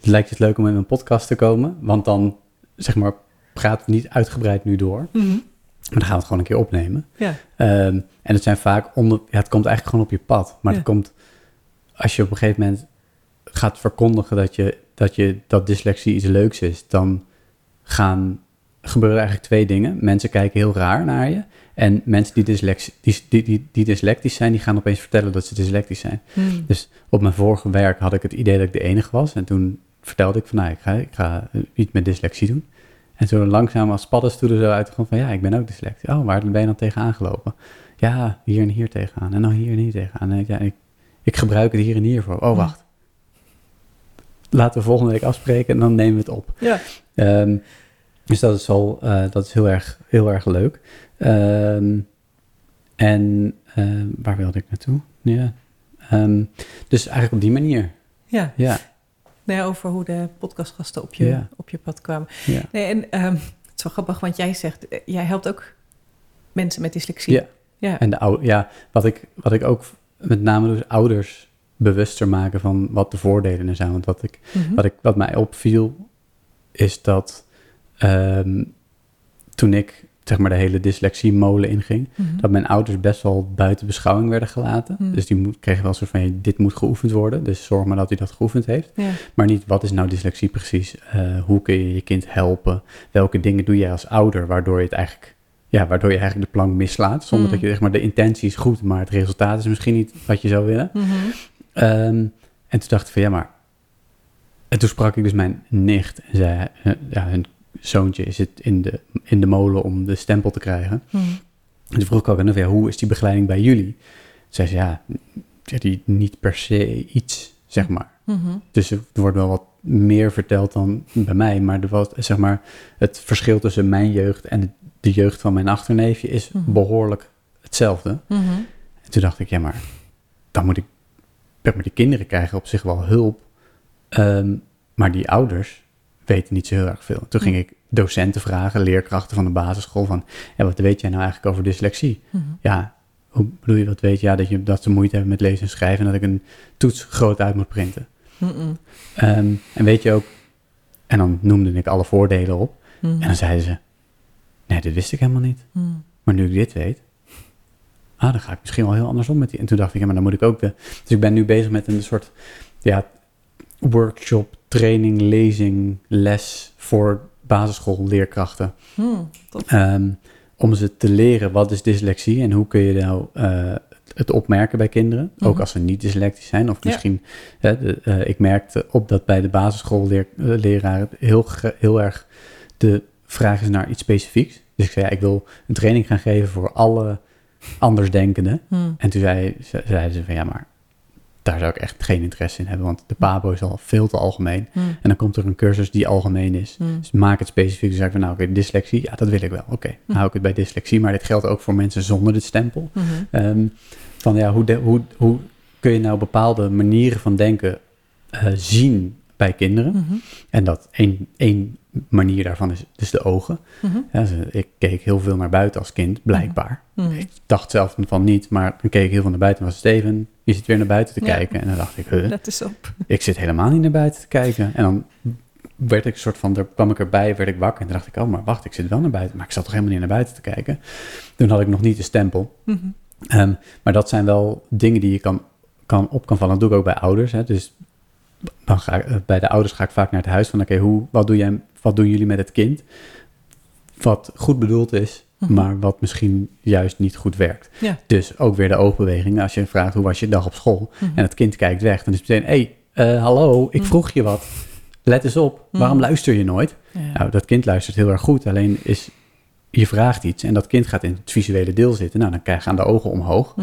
lijkt je het leuk om in mijn podcast te komen? Want dan, zeg maar, praten we niet uitgebreid nu door.
Mhm.
Maar dan gaan we het gewoon een keer opnemen.
ja.
Ehm, en het zijn vaak onder, ja, het komt eigenlijk gewoon op je pad. Maar
Ja.
het komt, als je op een gegeven moment gaat verkondigen dat je, dat je dat dyslexie iets leuks is, dan gaan gebeuren eigenlijk twee dingen. Mensen kijken heel raar naar je. En mensen die, dyslex, die, die, die, die dyslectisch zijn, die gaan opeens vertellen dat ze dyslectisch zijn.
Mhm.
Dus op mijn vorige werk had ik het idee dat ik de enige was. En toen vertelde ik van, nou, ik ga, ik ga iets met dyslexie doen. En zo langzaam als paddenstoelen zo uit van, ja, ik ben ook dyslectisch. Oh, waar ben je dan tegen aangelopen? Ja, hier en hier tegenaan. En dan hier en hier tegenaan. En ja, ik, ik gebruik het hier en hier voor. Oh, wacht. Laten we volgende week afspreken en dan nemen we het op.
Ja.
Ehm, dus dat is, al, eh, dat is heel, erg, heel erg leuk. Ehm, en eh, waar wilde ik naartoe? Ja. Ehm, dus eigenlijk op die manier.
Ja.
Ja.
Nee, over hoe de podcastgasten op je,
Ja.
op je pad kwamen.
ja.
Nee, en ehm, het is wel grappig, want jij zegt, eh, jij helpt ook mensen met dyslexie.
Ja.
Ja.
En de ou- ja, wat ik, wat ik ook met name is ouders bewuster maken van wat de voordelen er zijn. Want wat, ik,
Mhm.
wat, ik, wat mij opviel, is dat ehm, toen ik zeg maar de hele dyslexie-molen inging,
Mhm.
dat mijn ouders best wel buiten beschouwing werden gelaten.
Hmm.
Dus die moet, kregen wel een soort van, dit moet geoefend worden, dus zorg maar dat hij dat geoefend heeft.
Ja.
Maar niet, wat is nou dyslexie precies? Eh, hoe kun je je kind helpen? Welke dingen doe jij als ouder, waardoor je het eigenlijk, ja, waardoor je eigenlijk de plank mislaat, zonder
Hmm.
dat je, zeg maar, de intentie is goed, maar het resultaat is misschien niet wat je zou willen.
Mhm.
Ehm, en toen dacht ik van, ja, maar... En toen sprak ik dus mijn nicht en zei, eh, ja, hun zoontje zit in de, in de molen om de stempel te krijgen.
Mhm.
En toen vroeg ik ook aan ja, hoe is die begeleiding bij jullie? Zei ze, ja, ja, die niet per se iets, zeg maar.
Mhm.
Dus er wordt wel wat meer verteld dan bij mij, maar er was, zeg maar, het verschil tussen mijn jeugd en de, jeugd van mijn achterneefje is
Mhm.
behoorlijk hetzelfde.
Mhm.
En toen dacht ik, ja, maar dan moet ik, maar die kinderen krijgen op zich wel hulp, Ehm, maar die ouders weten niet zo heel erg veel. Toen ging ik docenten vragen, leerkrachten van de basisschool, van, ja, wat weet jij nou eigenlijk over dyslexie?
Mhm.
Ja, hoe bedoel je, wat weet je? Ja, dat, je, dat ze moeite hebben met lezen en schrijven en dat ik een toets groot uit moet printen.
Mhm.
Ehm, en weet je ook, en dan noemde ik alle voordelen op.
Mhm.
En dan zeiden ze, nee, dit wist ik helemaal niet.
Mhm.
Maar nu ik dit weet, ah, dan ga ik misschien wel heel anders om met die. En toen dacht ik, ja, maar dan moet ik ook de... Dus ik ben nu bezig met een soort, ja, workshop, training, lezing, les voor basisschoolleerkrachten.
Tof.
Ehm, om ze te leren wat is dyslexie en hoe kun je nou eh, het opmerken bij kinderen. Ook
Mhm.
als ze niet dyslectisch zijn. Of
Ja.
misschien, hè, de, eh, ik merkte op dat bij de basisschoolleraren heel, ge- heel erg de vraag is naar iets specifieks. Dus ik zei, ja, ik wil een training gaan geven voor alle andersdenkenden.
Mhm.
En toen zei, ze- zeiden ze van, ja, maar daar zou ik echt geen interesse in hebben, want de PABO is al veel te algemeen.
Mhm.
En dan komt er een cursus die algemeen is.
Mhm.
Dus maak het specifiek. Dus zeg ik van, nou oké, dyslexie, ja, dat wil ik wel. Oké,
Hm.
hou ik het bij dyslexie. Maar dit geldt ook voor mensen zonder dit stempel. Ehm, van ja, hoe, de, hoe, hoe kun je nou bepaalde manieren van denken eh, zien bij kinderen?
Mhm.
En dat één, één manier daarvan is dus de ogen.
Mhm.
Ja, ze- ik keek heel veel naar buiten als kind, blijkbaar.
Mhm.
Ik dacht zelf van niet, maar dan keek ik heel veel naar buiten. En was Steven, je zit weer naar buiten te
Ja.
kijken. En dan dacht ik, huh,
Let eens op.
ik zit helemaal niet naar buiten te kijken. En dan werd ik soort van, daar kwam ik erbij, werd ik wakker. En toen dacht ik, oh, maar wacht, ik zit wel naar buiten. Maar ik zat toch helemaal niet naar buiten te kijken. Toen had ik nog niet de stempel.
Mhm.
Ehm, maar dat zijn wel dingen die je kan, kan, op kan vallen. Dat doe ik ook bij ouders. Hè. Dus dan ga ik, eh, bij de ouders ga ik vaak naar het huis van, oké, hoe wat, doe jij, wat doen jullie met het kind? Wat goed bedoeld is,
Mhm.
maar wat misschien juist niet goed werkt.
Ja.
Dus ook weer de oogbeweging. Als je vraagt, hoe was je dag op school?
Mhm.
En het kind kijkt weg, dan is het meteen, hé, hey, eh, hallo, ik
Mhm.
vroeg je wat. Let eens op, waarom luister je nooit?
Ja.
Nou, dat kind luistert heel erg goed, alleen is, je vraagt iets en dat kind gaat in het visuele deel zitten. Nou, dan gaan de ogen omhoog.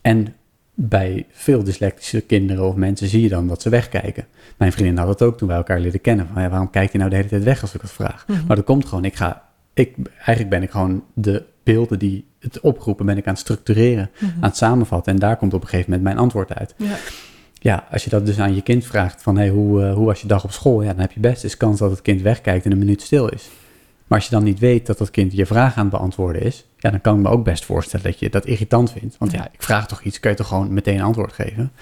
En bij veel dyslectische kinderen of mensen zie je dan dat ze wegkijken. Mijn vriendin had het ook toen wij elkaar leren kennen. Van, ja, waarom kijkt hij nou de hele tijd weg als ik wat vraag?
Mhm.
Maar dat komt gewoon, ik ga, ik, eigenlijk ben ik gewoon de beelden die het oproepen, ben ik aan het structureren,
Mhm.
aan het samenvatten. En daar komt op een gegeven moment mijn antwoord uit.
Ja.
Ja, als je dat dus aan je kind vraagt van, hey, hoe, eh, hoe was je dag op school? Ja, dan heb je best eens kans dat het kind wegkijkt en een minuut stil is. Maar als je dan niet weet dat dat kind je vraag aan het beantwoorden is, ja, dan kan ik me ook best voorstellen dat je dat irritant vindt. Want ja, ik vraag toch iets, kan je toch gewoon meteen antwoord geven?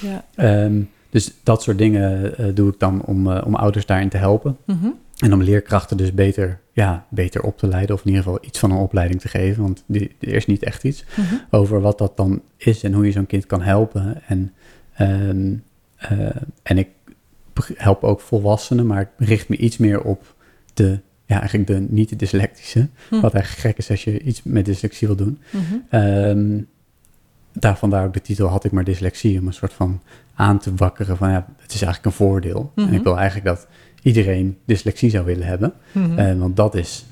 Ja.
Ehm, dus dat soort dingen eh, doe ik dan om, eh, om ouders daarin te helpen.
Mhm.
En om leerkrachten dus beter, ja, beter op te leiden, of in ieder geval iets van een opleiding te geven. Want die, er is niet echt iets
Mhm.
over wat dat dan is en hoe je zo'n kind kan helpen. En, ehm, eh, en ik help ook volwassenen, maar ik richt me iets meer op de, ja, eigenlijk de niet-dyslectische.
Hm.
Wat eigenlijk gek is als je iets met dyslexie wil doen.
Mhm.
Ehm daar vandaar ook de titel Had ik maar dyslexie, om een soort van aan te wakkeren van ja, het is eigenlijk een voordeel.
Mhm.
En ik wil eigenlijk dat iedereen dyslexie zou willen hebben.
Mhm.
Eh, want dat is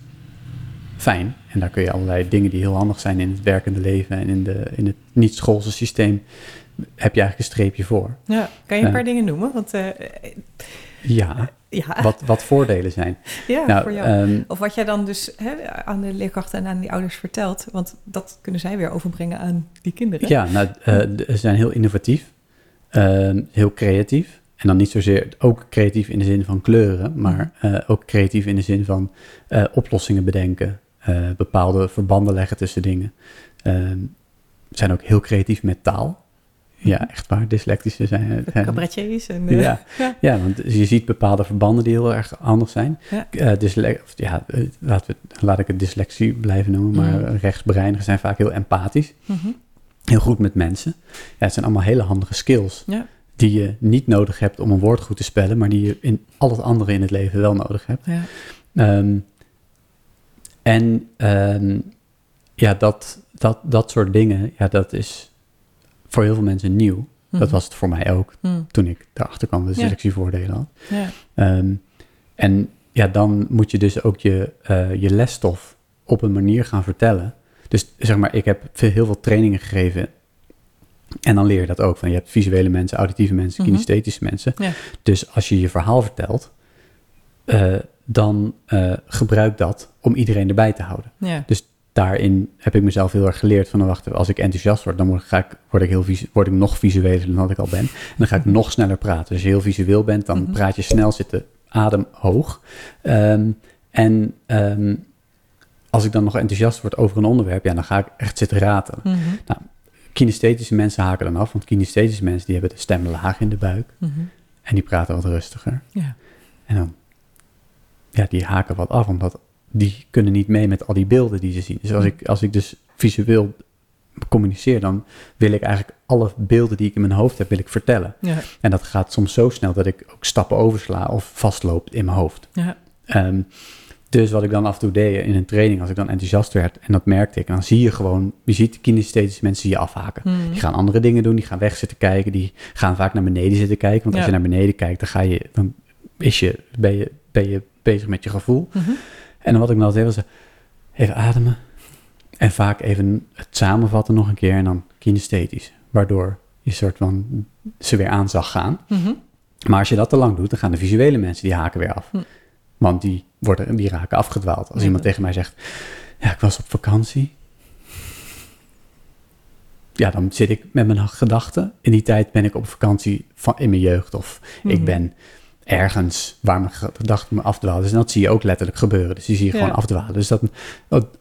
fijn. En daar kun je allerlei dingen die heel handig zijn in het werkende leven en in, de, in het niet-schoolse systeem, heb je eigenlijk een streepje voor.
Ja, kan je een
Eh.
paar dingen noemen? Want eh,
Ja,
ja,
wat, wat voordelen zijn.
ja
nou,
voor jou.
ehm,
of wat jij dan dus hè, aan de leerkrachten en aan die ouders vertelt. Want dat kunnen zij weer overbrengen aan die kinderen.
Ja, nou, eh, ze zijn heel innovatief, ehm, heel creatief. En dan niet zozeer ook creatief in de zin van kleuren, maar eh, ook creatief in de zin van eh, oplossingen bedenken, bepaalde verbanden leggen tussen dingen. Ehm, Ze zijn ook heel creatief met taal. Ja, echt waar, dyslectische zijn.
Cabaretiers en... eh,
ja,
ja.
ja, want je ziet bepaalde verbanden die heel erg anders zijn.
Ja.
Eh, dysle- of ja, eh, laten we, laat ik het dyslexie blijven noemen, maar
Mm.
rechtsbreinigen zijn vaak heel empathisch.
Mhm.
heel goed met mensen. Ja, het zijn allemaal hele handige skills
Ja.
die je niet nodig hebt om een woord goed te spellen, maar die je in al het andere in het leven wel nodig hebt.
ja.
Ehm, en ehm, ja, dat, dat, dat soort dingen, ja, dat is voor heel veel mensen nieuw. Dat
Mhm.
was het voor mij ook
Mhm.
toen ik daarachter kwam
Ja.
selectievoordelen had.
Ja.
Ehm, en ja, dan moet je dus ook je, eh, je lesstof op een manier gaan vertellen. Dus zeg maar, ik heb veel, heel veel trainingen gegeven. En dan leer je dat ook. Van je hebt visuele mensen, auditieve mensen,
Mhm.
kinesthetische mensen.
Ja.
Dus als je je verhaal vertelt, eh, dan eh, gebruik dat om iedereen erbij te houden.
Ja.
Daarin heb ik mezelf heel erg geleerd van, nou, wacht, even, als ik enthousiast word, dan word, ga ik, word, ik heel visu- word ik nog visueler dan dat ik al ben. En dan ga ik nog sneller praten. Dus als je heel visueel bent, dan
Mhm.
praat je snel, zitten adem hoog. Ehm, en ehm, als ik dan nog enthousiast word over een onderwerp, ja, dan ga ik echt zitten ratelen.
Mhm.
Kinesthetische mensen haken dan af, want kinesthetische mensen die hebben de stem laag in de buik
Mhm.
en die praten wat rustiger.
Ja.
En dan, ja, die haken wat af, omdat die kunnen niet mee met al die beelden die ze zien. Dus als ik, als ik dus visueel communiceer, dan wil ik eigenlijk alle beelden die ik in mijn hoofd heb, wil ik vertellen.
Ja.
En dat gaat soms zo snel dat ik ook stappen oversla of vastloop in mijn hoofd.
Ja.
Ehm, dus wat ik dan af en toe deed in een training, als ik dan enthousiast werd, en dat merkte ik, dan zie je gewoon, je ziet kinesthetische mensen je afhaken.
Mhm.
Die gaan andere dingen doen, die gaan weg zitten kijken, die gaan vaak naar beneden zitten kijken. Want als je naar beneden kijkt, dan, ga je, dan is je, ben, je, ben je bezig met je gevoel.
Mhm.
En dan wat ik dan altijd deed, was even ademen. En vaak even het samenvatten nog een keer en dan kinesthetisch. Waardoor je soort van ze weer aan zag gaan.
Mhm.
Maar als je dat te lang doet, dan gaan de visuele mensen die haken weer af.
Hm.
Want die, worden, die raken afgedwaald. Als iemand tegen mij zegt, ja, ik was op vakantie. Ja, dan zit ik met mijn gedachten. In die tijd ben ik op vakantie van, in mijn jeugd. Of
Mhm.
ik ben ergens waar mijn gedachten me afdwalen. Dus dat zie je ook letterlijk gebeuren. Dus die zie je
Ja.
gewoon afdwalen. Dus dat,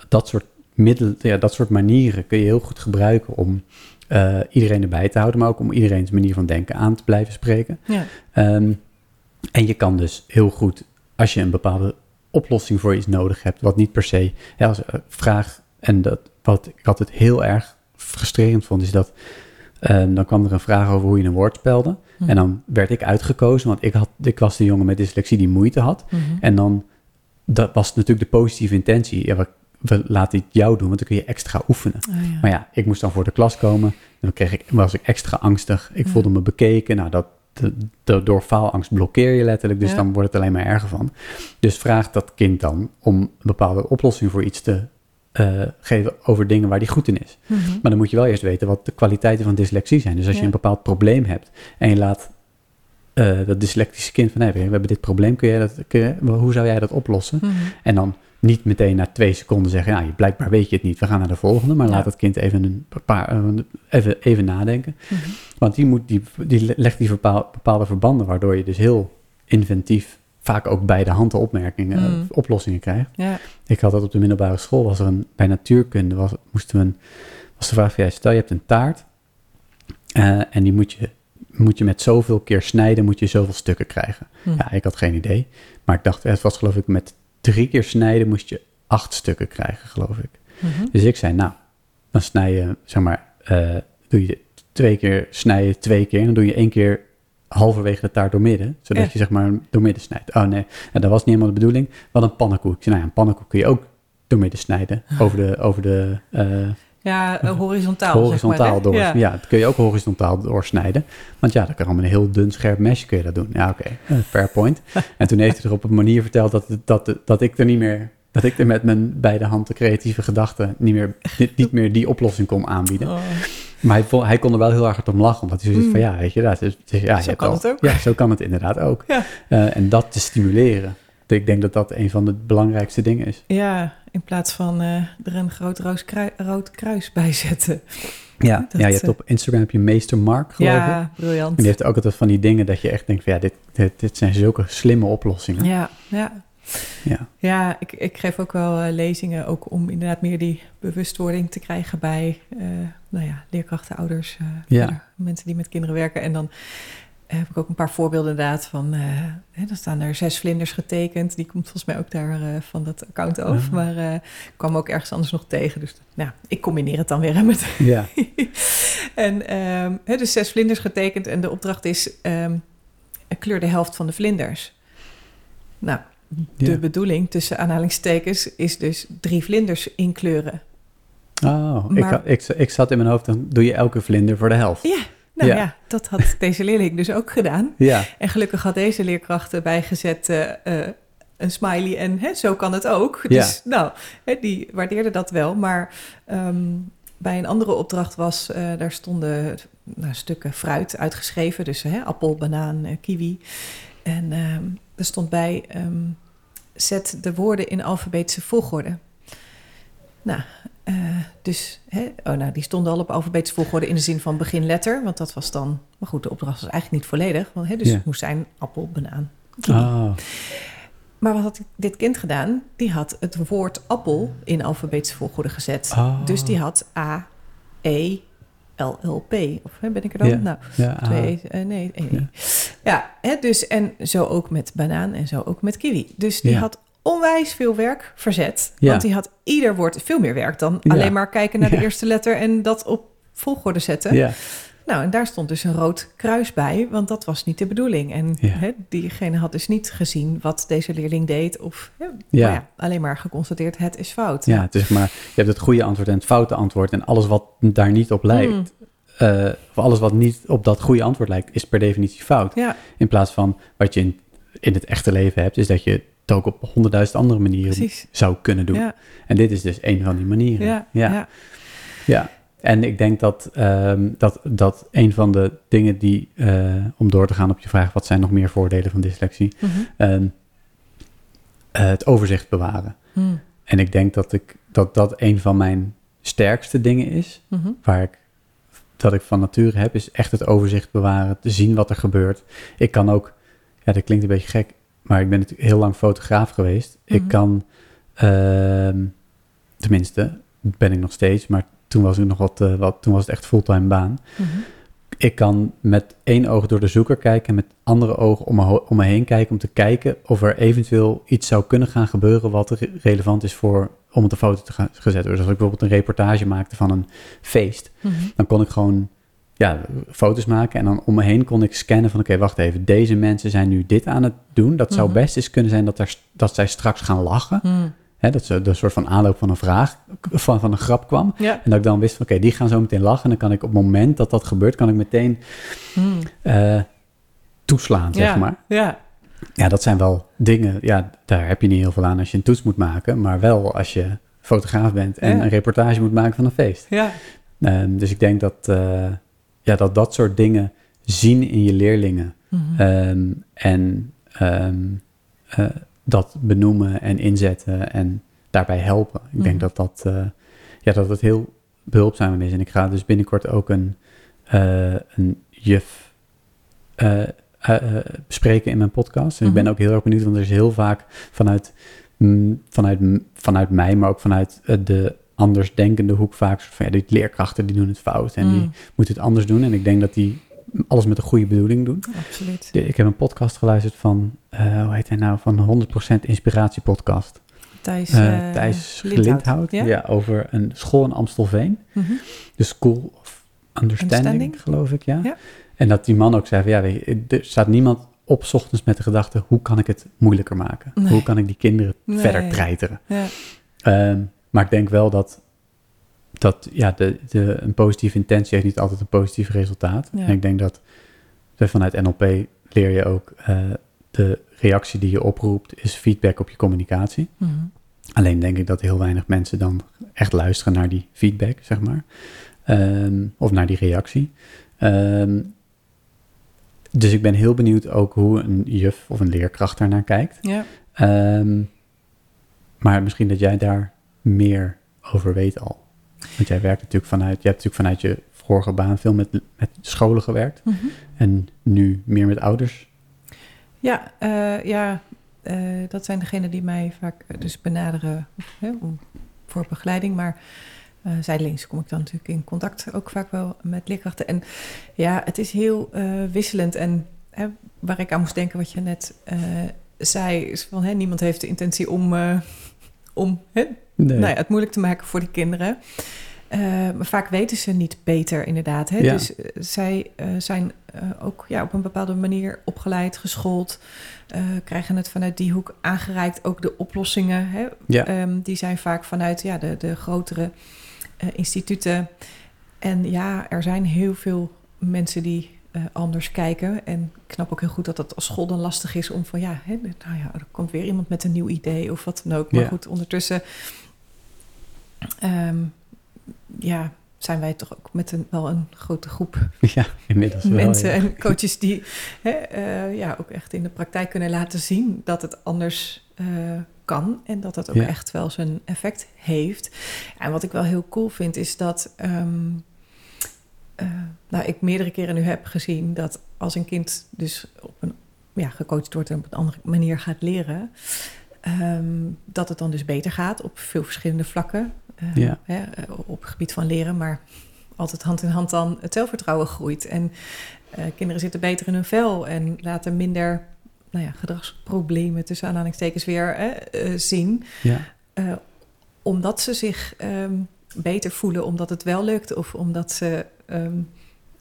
dat, soort middelen, ja, dat soort manieren kun je heel goed gebruiken om eh, iedereen erbij te houden. Maar ook om iedereen's manier van denken aan te blijven spreken.
Ja.
Ehm, en je kan dus heel goed, als je een bepaalde oplossing voor iets nodig hebt, wat niet per se, ja, als eh, vraag, en dat, wat ik altijd heel erg frustrerend vond, is dat ehm, dan kwam er een vraag over hoe je een woord spelde.
Mhm.
En dan werd ik uitgekozen, want ik, had, ik was de jongen met dyslexie die moeite had.
Mhm.
En dan, dat was natuurlijk de positieve intentie. Ja, we, we laten het jou doen, want dan kun je extra oefenen.
Ja.
Maar ja, ik moest dan voor de klas komen. En dan kreeg ik, was ik extra angstig. Ik
Ja.
voelde me bekeken. Nou, dat, de- de- door faalangst blokkeer je letterlijk. Dus
Ja.
dan wordt het alleen maar erger van. Dus vraag dat kind dan om een bepaalde oplossing voor iets te eh, geven over dingen waar die goed in is.
Mhm.
Maar dan moet je wel eerst weten wat de kwaliteiten van dyslexie zijn. Dus als je een bepaald probleem hebt en je laat eh, dat dyslectische kind van... Hey, we hebben dit probleem, kun jij dat, kun je- hoe zou jij dat oplossen?
Mhm.
En dan niet meteen na twee seconden zeggen, nou, blijkbaar weet je het niet, we gaan naar de volgende. Maar
Ja.
laat het kind even, een paar, eh, even, even nadenken.
Mhm.
Want die, moet, die, die legt die bepaalde verbanden, waardoor je dus heel inventief, vaak ook bij de hand de opmerkingen, eh,
Mm.
oplossingen krijgt.
Ja.
Ik had dat op de middelbare school, was er een, bij natuurkunde, was, moesten we een, was de vraag van, ja, stel je hebt een taart eh, en die moet je, moet je met zoveel keer snijden, moet je zoveel stukken krijgen.
Mhm.
Ja, ik had geen idee. Maar ik dacht, het was geloof ik met drie keer snijden moest je acht stukken krijgen, geloof ik.
Mhm.
Dus ik zei, nou, dan snij je, zeg maar, eh, doe je twee keer snijden, twee keer. En dan doe je één keer halverwege de taart doormidden. Zodat je zeg maar doormidden snijdt. Oh nee, nou, dat was niet helemaal de bedoeling. Wat een pannenkoek. Nou ja, een pannenkoek kun je ook doormidden snijden. Over de, over de eh,
Ja, eh, horizontaal.
horizontaal
zeg maar,
door. Ja. dat kun je ook horizontaal doorsnijden. Want ja, dan kan je met een heel dun scherp mesje kun je dat doen. Ja, oké, eh, fair point. en toen heeft hij er op een manier verteld dat, dat, dat ik er niet meer dat ik er met mijn beide handen creatieve gedachten niet meer, niet, niet meer die oplossing kon aanbieden.
Oh.
Maar hij, vond- hij kon er wel heel erg hard om lachen, omdat hij zoiets
Mm.
van, ja, weet je, dat is, ja,
Zo kan het ook.
Ja, zo kan het inderdaad ook.
Ja.
Eh, en dat te stimuleren. Ik denk dat dat een van de belangrijkste dingen is.
Ja, in plaats van eh, er een groot roos krui- rood kruis bij zetten.
Ja,
Dat,
ja je hebt
eh,
op Instagram heb je Meester Mark, geloof ik.
Ja, briljant.
En die heeft ook altijd van die dingen dat je echt denkt van, ja, dit, dit, dit zijn zulke slimme oplossingen.
Ja, ja.
Ja.
Ja, ik, ik geef ook wel eh, lezingen, ook om inderdaad meer die bewustwording te krijgen bij eh, nou ja, leerkrachten, ouders, eh,
Ja.
mensen die met kinderen werken. En dan heb ik ook een paar voorbeelden inderdaad van, hè, dan staan er zes vlinders getekend. Die komt volgens mij ook daar van dat account af,
Ah.
maar ik kwam ook ergens anders nog tegen. Dus nou, ik combineer het dan weer hè, met
Ja.
en ehm, hè, dus zes vlinders getekend en de opdracht is ehm, kleur de helft van de vlinders. Nou, de
Ja.
bedoeling tussen aanhalingstekens is dus drie vlinders inkleuren.
Oh, ik,
Maar-
ik, ik zat in mijn hoofd, dan doe je elke vlinder voor de helft.
Ja, nou ja,
Ja.
dat had deze leerling dus ook gedaan.
Ja,
En gelukkig had deze leerkracht erbij gezet eh, eh, een smiley en hè, zo kan het ook.
Ja.
Dus nou, hè, die waardeerde dat wel. Maar ehm, bij een andere opdracht was, eh, daar stonden nou, stukken fruit uitgeschreven. Dus hè, appel, banaan, kiwi. En ehm, er stond bij, ehm, zet de woorden in alfabetische volgorde. Nou, eh, dus, hè, oh, nou, die stonden al op alfabetische volgorde in de zin van beginletter. Want dat was dan, maar goed, de opdracht was eigenlijk niet volledig. Want, hè, dus het moest zijn appel, banaan,
oh,
Maar wat had dit kind gedaan? Die had het woord appel in alfabetische volgorde gezet.
Oh.
Dus die had A, E, L, L, P. Of hè, ben ik er dan?
Ja.
Nou,
ja, ah.
twee, eh, nee, één. Ja, ja hè, dus en zo ook met banaan en zo ook met kiwi. Dus die had onwijs veel werk verzet. Want die had ieder woord veel meer werk dan alleen maar kijken naar de eerste letter en dat op volgorde zetten.
Ja,
Nou, en daar stond dus een rood kruis bij, want dat was niet de bedoeling. En
Ja.
hè, diegene had dus niet gezien wat deze leerling deed, of hè,
Ja.
ja, alleen maar geconstateerd: het is fout.
ja, het is maar, je hebt het goede antwoord en het foute antwoord. En alles wat daar niet op lijkt,
Mm.
eh, of alles wat niet op dat goede antwoord lijkt, is per definitie fout.
Ja,
In plaats van wat je in, in het echte leven hebt, is dat je het ook op honderdduizend andere manieren
precies.
zou kunnen doen.
Ja,
En dit is dus een van die manieren.
ja,
ja. En ik denk dat, ehm, dat, dat een van de dingen die, eh, om door te gaan op je vraag, wat zijn nog meer voordelen van dyslexie,
Mhm.
Ehm, eh, het overzicht bewaren.
Mm.
En ik denk dat, ik, dat dat een van mijn sterkste dingen is,
Mhm.
waar ik, dat ik van nature heb, is echt het overzicht bewaren, te zien wat er gebeurt. Ik kan ook, ja, dat klinkt een beetje gek, maar ik ben natuurlijk heel lang fotograaf geweest. Ik
Mhm.
kan, ehm, tenminste, ben ik nog steeds, maar toen was ik nog wat, eh, wat toen was het echt fulltime baan.
Mhm.
Ik kan met één oog door de zoeker kijken en met andere ogen om me, om me heen kijken om te kijken of er eventueel iets zou kunnen gaan gebeuren wat re- relevant is voor om het een foto te gaan zetten. Dus als ik bijvoorbeeld een reportage maakte van een feest,
Mhm.
dan kon ik gewoon ja, foto's maken en dan om me heen kon ik scannen van oké, wacht even, deze mensen zijn nu dit aan het doen. Dat zou
Mhm.
best eens kunnen zijn dat, er, dat zij straks gaan lachen. Hè, dat ze de soort van aanloop van een vraag, van, van een grap kwam.
Ja.
En dat ik dan wist van oké, die gaan zo meteen lachen. En dan kan ik op het moment dat dat gebeurt, kan ik meteen
Mm.
eh, toeslaan, zeg
ja.
maar.
Ja,
Ja, dat zijn wel dingen, ja, daar heb je niet heel veel aan als je een toets moet maken. Maar wel als je fotograaf bent en
Ja.
een reportage moet maken van een feest.
ja.
Ehm, dus ik denk dat, eh, ja, dat dat soort dingen zien in je leerlingen.
Mhm.
Ehm, en ehm, eh, dat benoemen en inzetten en daarbij helpen. Ik
Mhm.
denk dat dat, eh, ja, dat het heel behulpzaam is. En ik ga dus binnenkort ook een, eh, een juf eh, bespreken in mijn podcast. En ik ben
Mhm.
ook heel erg benieuwd, want er is heel vaak vanuit, mm, vanuit, vanuit mij, maar ook vanuit de andersdenkende hoek vaak van, ja, die leerkrachten die doen het fout en die
Mm.
moeten het anders doen. En ik denk dat die alles met een goede bedoeling doen.
Absoluut.
Ik heb een podcast geluisterd van, eh, hoe heet hij nou, van 100% Inspiratie Podcast.
Thijs,
eh, Thijs
Lindhout.
Lindhout,
Ja?
ja? over een school in Amstelveen.
Mhm.
De School of Understanding,
Understanding?
geloof ik, ja.
Ja.
En dat die man ook zei van, ja, je, er staat niemand op ochtends met de gedachte, hoe kan ik het moeilijker maken?
Nee.
Hoe kan ik die kinderen
Nee.
verder treiteren?
Ja.
Ehm, maar ik denk wel dat, dat ja, de, de, een positieve intentie heeft niet altijd een positief resultaat.
Ja.
En ik denk dat de- vanuit NLP leer je ook, eh, de reactie die je oproept is feedback op je communicatie.
Mhm.
Alleen denk ik dat heel weinig mensen dan echt luisteren naar die feedback, zeg maar. Ehm, of naar die reactie. Ehm, dus ik ben heel benieuwd ook hoe een juf of een leerkracht daarnaar kijkt.
Ja.
Ehm, maar misschien dat jij daar meer over weet al. Want jij werkt natuurlijk vanuit, je hebt natuurlijk vanuit je vorige baan veel met, met scholen gewerkt.
Mhm.
En nu meer met ouders.
Ja, eh, ja eh, dat zijn degenen die mij vaak eh, dus benaderen hè, voor begeleiding. Maar eh zijdelings kom ik dan natuurlijk in contact ook vaak wel met leerkrachten. En ja, het is heel wisselend. En hè, waar ik aan moest denken wat je net zei, is van hè, niemand heeft de intentie om, om hè,
Nee.
nou ja, het moeilijk te maken voor die kinderen. Eh, maar vaak weten ze niet beter, inderdaad. Hè?
Ja.
Dus eh, zij eh, zijn ook ja, op een bepaalde manier opgeleid, geschoold, krijgen het vanuit die hoek aangereikt. Ook de oplossingen, hè?
Ja.
Ehm, die zijn vaak vanuit ja, de, de grotere instituten. En ja, er zijn heel veel mensen die anders kijken. En ik snap ook heel goed dat dat als school dan lastig is om van ja, hè, nou ja, er komt weer iemand met een nieuw idee of wat dan ook. Maar
Ja.
goed, ondertussen ehm, ja, zijn wij toch ook met een, wel een grote groep
Ja, inmiddels wel.
mensen
ja.
en coaches die hè, eh, ja, ook echt in de praktijk kunnen laten zien dat het anders eh, kan en dat dat ook
Ja.
echt wel zijn effect heeft. En wat ik wel heel cool vind is dat ehm, eh, nou, ik meerdere keren nu heb gezien dat als een kind dus op een ja, gecoacht wordt en op een andere manier gaat leren, ehm, dat het dan dus beter gaat op veel verschillende vlakken. Eh,
Ja.
hè, eh, op het gebied van leren, maar altijd hand in hand dan het zelfvertrouwen groeit. En eh, kinderen zitten beter in hun vel en laten minder nou ja, gedragsproblemen tussen aanhalingstekens weer hè, eh, zien.
Ja.
Omdat ze zich ehm, beter voelen, omdat het wel lukt, of omdat ze ehm,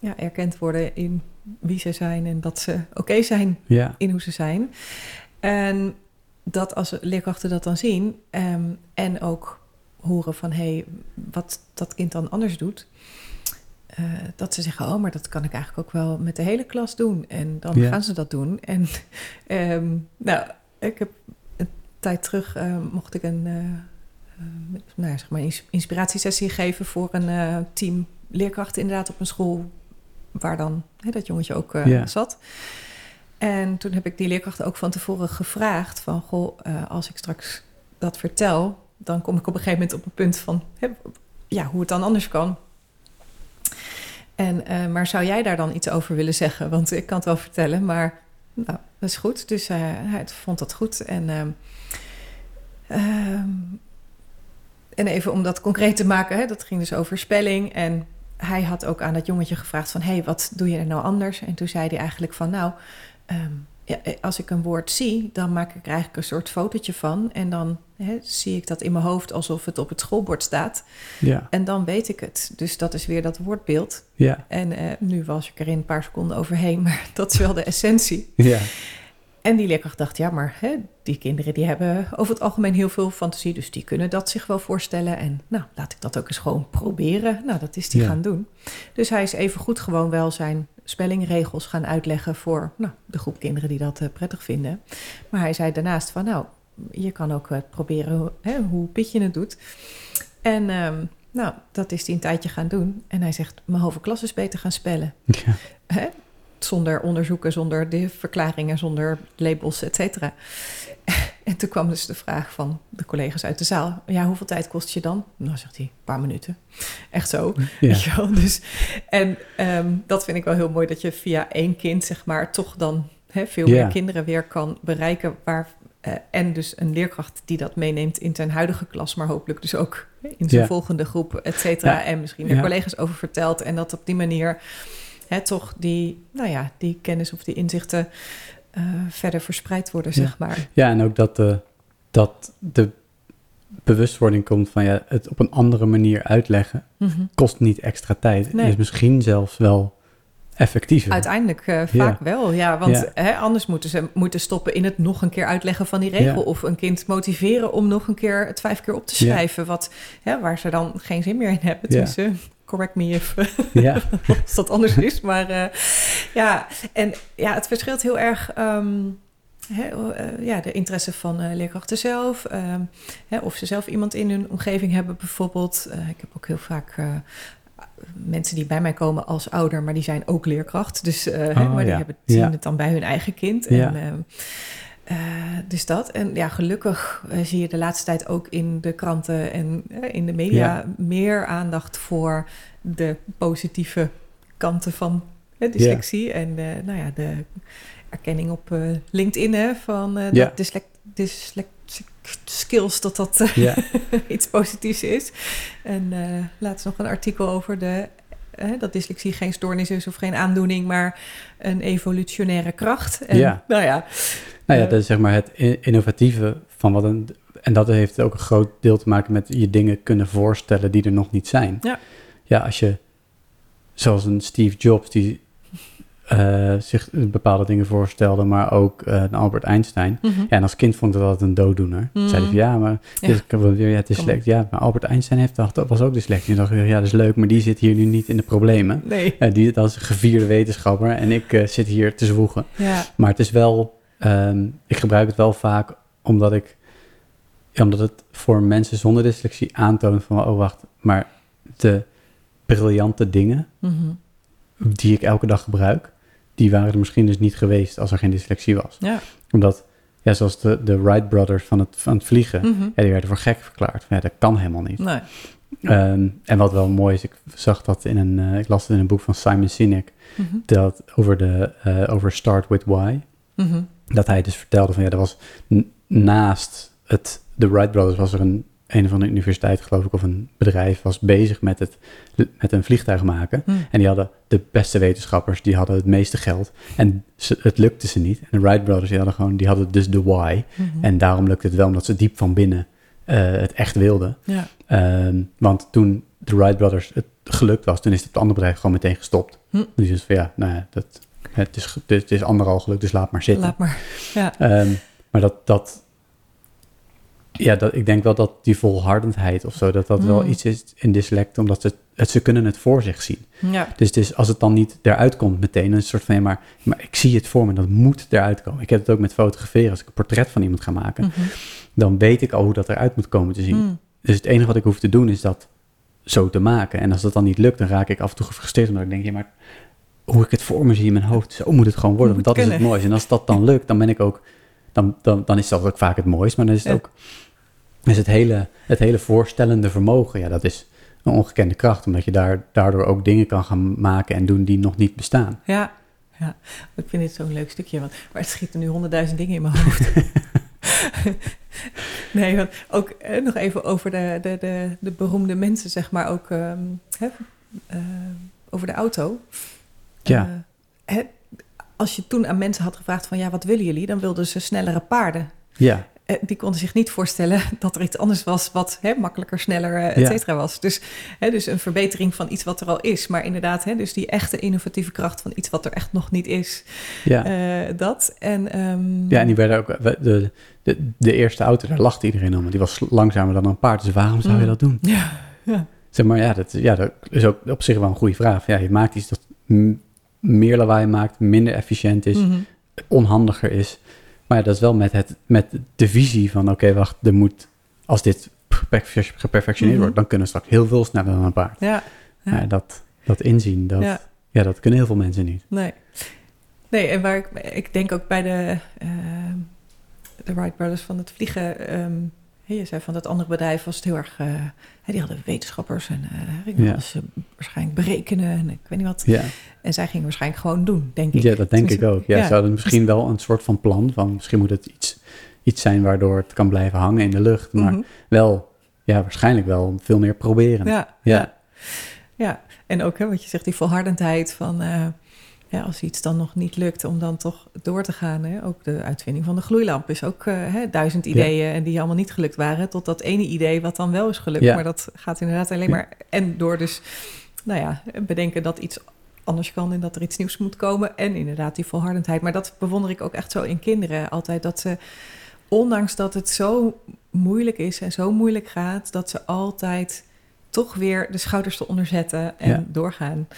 ja, erkend worden in wie ze zijn en dat ze oké zijn in hoe ze zijn. En dat als leerkrachten dat dan zien ehm, en ook horen van hé, hey, wat dat kind dan anders doet. eh, dat ze zeggen, oh, maar dat kan ik eigenlijk ook wel met de hele klas doen. En dan gaan ze dat doen. En ehm, nou, ik heb een tijd terug eh, mocht ik een eh, nou zeg maar ins- inspiratiesessie geven voor een team leerkrachten inderdaad op een school waar dan hè, dat jongetje ook zat. En toen heb ik die leerkrachten ook van tevoren gevraagd van, goh, eh, als ik straks dat vertel, dan kom ik op een gegeven moment op een punt van, ja, hoe het dan anders kan. En, eh, maar zou jij daar dan iets over willen zeggen? Want ik kan het wel vertellen, maar nou, dat is goed. Dus eh, hij vond dat goed. En, ehm, ehm, en even om dat concreet te maken, hè, dat ging dus over spelling. En hij had ook aan dat jongetje gevraagd van... hey, wat doe je er nou anders? En toen zei hij eigenlijk van... nou, ehm, ja, als ik een woord zie, dan maak ik er eigenlijk een soort fotootje van. En dan zie ik dat in mijn hoofd alsof het op het schoolbord staat.
Ja.
En dan weet ik het. Dus dat is weer dat woordbeeld.
Ja.
En eh, nu was ik er in een paar seconden overheen, maar dat is wel de essentie.
Ja.
En die leerkracht dacht, ja, maar hè, die kinderen die hebben over het algemeen heel veel fantasie, dus die kunnen dat zich wel voorstellen. En nou, laat ik dat ook eens gewoon proberen. Nou, dat is die
Ja.
gaan doen. Dus hij is even goed gewoon wel zijn spellingregels gaan uitleggen voor nou, de groep kinderen die dat eh, prettig vinden. Maar hij zei daarnaast van, nou, je kan ook eh, proberen hoe- hè, hoe Pietje het doet. En ehm, nou, dat is hij een tijdje gaan doen. En hij zegt, mijn halve klas is beter gaan spellen.
Ja.
Hè? Zonder onderzoeken, zonder de verklaringen, zonder labels, et cetera. En toen kwam dus de vraag van de collega's uit de zaal. Ja, hoeveel tijd kost je dan? Nou, zegt hij, een paar minuten. Echt zo.
Ja.
Dus, en ehm, dat vind ik wel heel mooi, dat je via één kind, zeg maar, toch dan veel
Ja.
meer kinderen weer kan bereiken. Waar, eh, en dus een leerkracht die dat meeneemt in zijn huidige klas, maar hopelijk dus ook in zijn
Ja.
volgende groep, et cetera. En misschien de collega's over vertelt. En dat op die manier hè, toch die, nou ja, die kennis of die inzichten eh, verder verspreid worden, zeg maar.
Ja, en ook dat de, dat de bewustwording komt van ja, het op een andere manier uitleggen
Mhm.
kost niet extra tijd.
Nee.
Is misschien zelfs wel effectiever.
Uiteindelijk eh,
Ja.
vaak wel, ja. Want
Ja.
Hè, anders moeten ze moeten stoppen in het nog een keer uitleggen van die regel.
Ja.
Of een kind motiveren om nog een keer het vijf keer op te
Ja.
schrijven. Wat, hè, waar ze dan geen zin meer in hebben.
Ja.
Dus eh, correct me if,
Ja,
als dat anders is. Maar eh, ja, en ja, het verschilt heel erg. ehm, ja, de interesse van leerkrachten zelf. Ehm, of ze zelf iemand in hun omgeving hebben bijvoorbeeld. ik heb ook heel vaak mensen die bij mij komen als ouder, maar die zijn ook leerkracht. Dus oh, maar die hebben, zien het dan bij hun eigen kind. En, ehm, uh, dus dat. En ja, gelukkig uh, zie je de laatste tijd ook in de kranten en uh, in de media ja. meer aandacht voor de positieve kanten van dyslexie. Ja. En nou ja, de erkenning op LinkedIn hè, van ja. dyslect, dyslect skills, dat dat iets positiefs is. En laatst nog een artikel over de dat dyslexie geen stoornis is of geen aandoening, maar een evolutionaire kracht. En, ja. Nou ja,
nou ja, dat is zeg maar het innovatieve van wat een. En dat heeft ook een groot deel te maken met je dingen kunnen voorstellen die er nog niet zijn. Ja, ja als je, zoals een Steve Jobs, die uh, zich bepaalde dingen voorstelde, maar ook uh, Albert Einstein. Mm -hmm. Ja, en als kind vond ik dat altijd een dooddoener. Mm -hmm. Zei hij ja, maar ja. Dit, ja, het is slecht. Ja, maar Albert Einstein heeft, dat was ook dyslectisch. En dacht ik, ja, dat is leuk, maar die zit hier nu niet in de problemen. Nee. Uh, die, dat is een gevierde wetenschapper en ik zit hier te zwoegen. Ja. Maar het is wel Um, ik gebruik het wel vaak omdat ik, ja, omdat het voor mensen zonder dyslexie aantoont van, oh wacht, maar de briljante dingen mm-hmm. die ik elke dag gebruik, die waren er misschien dus niet geweest als er geen dyslexie was. Ja. Omdat, ja, zoals de, de Wright brothers van het, van het vliegen, ja, die werden voor gek verklaard. Ja, dat kan helemaal niet. Nee. Um, en wat wel mooi is, ik zag dat in een, uh, ik las het in een boek van Simon Sinek, mm-hmm. dat over de, uh, over Start With Why. Dat hij dus vertelde van ja, er was naast het, de Wright Brothers was er een een of andere universiteit, geloof ik, of een bedrijf was bezig met, het, met een vliegtuig maken. Hmm. En die hadden de beste wetenschappers, die hadden het meeste geld. En ze, het lukte ze niet. En de Wright Brothers, die hadden gewoon, die hadden dus de why. Hmm. En daarom lukte het wel, omdat ze diep van binnen uh, het echt wilden. Ja. Um, want toen de Wright Brothers het gelukt was, toen is het andere bedrijf gewoon meteen gestopt. Hmm. Dus van ja, nou ja, dat, het is, het is anderhalf geluk, dus laat maar zitten.
Laat maar, ja.
Um, maar dat, dat, ja, dat, ik denk wel dat die volhardendheid of zo, dat dat wel mm. iets is in dyslect, omdat ze, het, ze kunnen het voor zich zien. Ja. Dus het is, als het dan niet eruit komt meteen, een soort van, ja, maar, maar ik zie het voor me, dat moet eruit komen. Ik heb het ook met fotograferen, als ik een portret van iemand ga maken, mm -hmm. dan weet ik al hoe dat eruit moet komen te zien. Mm. Dus het enige wat ik hoef te doen is dat zo te maken. En als dat dan niet lukt, dan raak ik af en toe gefrustreerd, omdat ik denk, ja, maar hoe ik het voor me zie in mijn hoofd. Zo moet het gewoon worden, want dat is het mooiste. En als dat dan lukt, dan ben ik ook, dan, dan, dan is dat ook vaak het mooiste. Maar dan is het ook, is het hele, het hele voorstellende vermogen, ja, dat is een ongekende kracht. Omdat je daar, daardoor ook dingen kan gaan maken en doen die nog niet bestaan.
Ja, ja. ik vind dit zo'n leuk stukje, want, maar het schieten nu honderdduizend dingen in mijn hoofd. nee, want ook eh, nog even over de, de, de, de beroemde mensen, zeg maar, ook um, hè, uh, over de auto. Ja. Uh, als je toen aan mensen had gevraagd van ja, wat willen jullie? Dan wilden ze snellere paarden. Ja. Uh, die konden zich niet voorstellen dat er iets anders was wat hè, makkelijker, sneller, uh, et cetera was. Dus, hè, dus een verbetering van iets wat er al is. Maar inderdaad, hè, dus die echte innovatieve kracht van iets wat er echt nog niet is. Ja. dat. En, um...
Ja, en die werden ook... De, de, de eerste auto, daar lachte iedereen om. Die was langzamer dan een paard. Dus waarom zou je mm. dat doen? Ja, ja. Zeg maar, ja dat, ja, dat is ook op zich wel een goede vraag. Ja, je maakt iets dat meer lawaai maakt, minder efficiënt is, mhm. onhandiger is. Maar ja, dat is wel met, het, met de visie van, oké, wacht, er moet, als dit geperfectioneerd mhm. wordt, dan kunnen we straks heel veel sneller dan een paard. Ja. ja. dat, dat inzien, dat, ja. dat kunnen heel veel mensen niet.
Nee. Nee, en waar ik, ik denk ook bij de, uh, de Wright Brothers van het vliegen, um, je zei van dat andere bedrijf was het heel erg. Uh, die hadden wetenschappers en uh, ja. ze waarschijnlijk berekenen en ik weet niet wat. Ja. En zij gingen waarschijnlijk gewoon doen, denk ik.
Ja, dat denk ik ook. Ja, ja. ze hadden misschien wel een soort van plan van misschien moet het iets, iets zijn waardoor het kan blijven hangen in de lucht. Maar mhm. wel, ja, waarschijnlijk wel veel meer proberen.
Ja, ja. ja. en ook hè, wat je zegt, die volhardendheid van. Uh, ja, als iets dan nog niet lukt, om dan toch door te gaan. Hè? Ook de uitvinding van de gloeilamp is ook uh, hè, duizend ideeën en die allemaal niet gelukt waren, tot dat ene idee wat dan wel is gelukt. Maar dat gaat inderdaad alleen maar en door dus, nou ja, bedenken dat iets anders kan en dat er iets nieuws moet komen en inderdaad die volhardendheid. Maar dat bewonder ik ook echt zo in kinderen altijd, dat ze, ondanks dat het zo moeilijk is en zo moeilijk gaat, dat ze altijd toch weer de schouders eronder zetten en doorgaan.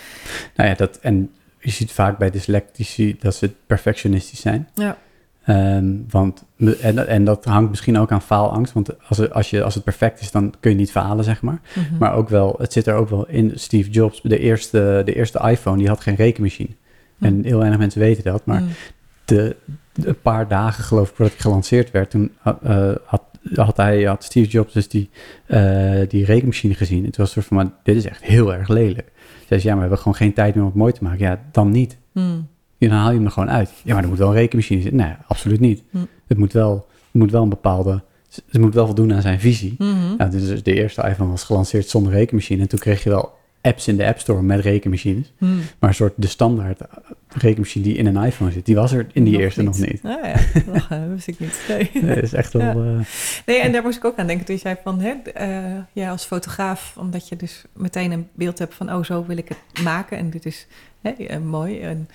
Nou ja, dat en je ziet vaak bij dyslectici dat ze perfectionistisch zijn. Ja. Ehm, want, en, en dat hangt misschien ook aan faalangst. Want als, als, je, als het perfect is, dan kun je niet falen, zeg maar.
Mhm.
Maar ook wel, het zit er ook wel in. Steve Jobs, de eerste, de eerste iPhone, die had geen rekenmachine. En heel weinig mensen weten dat. Maar
Mm.
de, de- een paar dagen, geloof ik, voordat hij gelanceerd werd, toen had, eh, had, had hij, had Steve Jobs dus die, eh, die rekenmachine gezien. Het was een soort van, maar dit is echt heel erg lelijk. Zei ze, ja, maar we hebben gewoon geen tijd meer om het mooi te maken. Ja, dan niet.
Mm.
Ja, dan haal je hem er gewoon uit. Ja, maar er moet wel een rekenmachine zitten. Nee, absoluut niet.
Hm.
Het, moet wel, het moet wel een bepaalde... Het moet wel voldoen aan zijn visie.
Mhm.
Ja, dus de eerste iPhone was gelanceerd zonder rekenmachine. En toen kreeg je wel apps in de App Store met rekenmachines.
Mm.
Maar een soort de standaard rekenmachine die in een iPhone zit, die was er in die
Nog
eerste nog niet.
Ah ja, eh, wist ik niet. Nee.
Nee, dat is echt wel...
Ja.
eh,
Nee, en daar moest ik ook aan denken toen je zei van, hè, eh, ja, als fotograaf, omdat je dus meteen een beeld hebt van, oh, zo wil ik het maken en dit is hè, eh, mooi. En,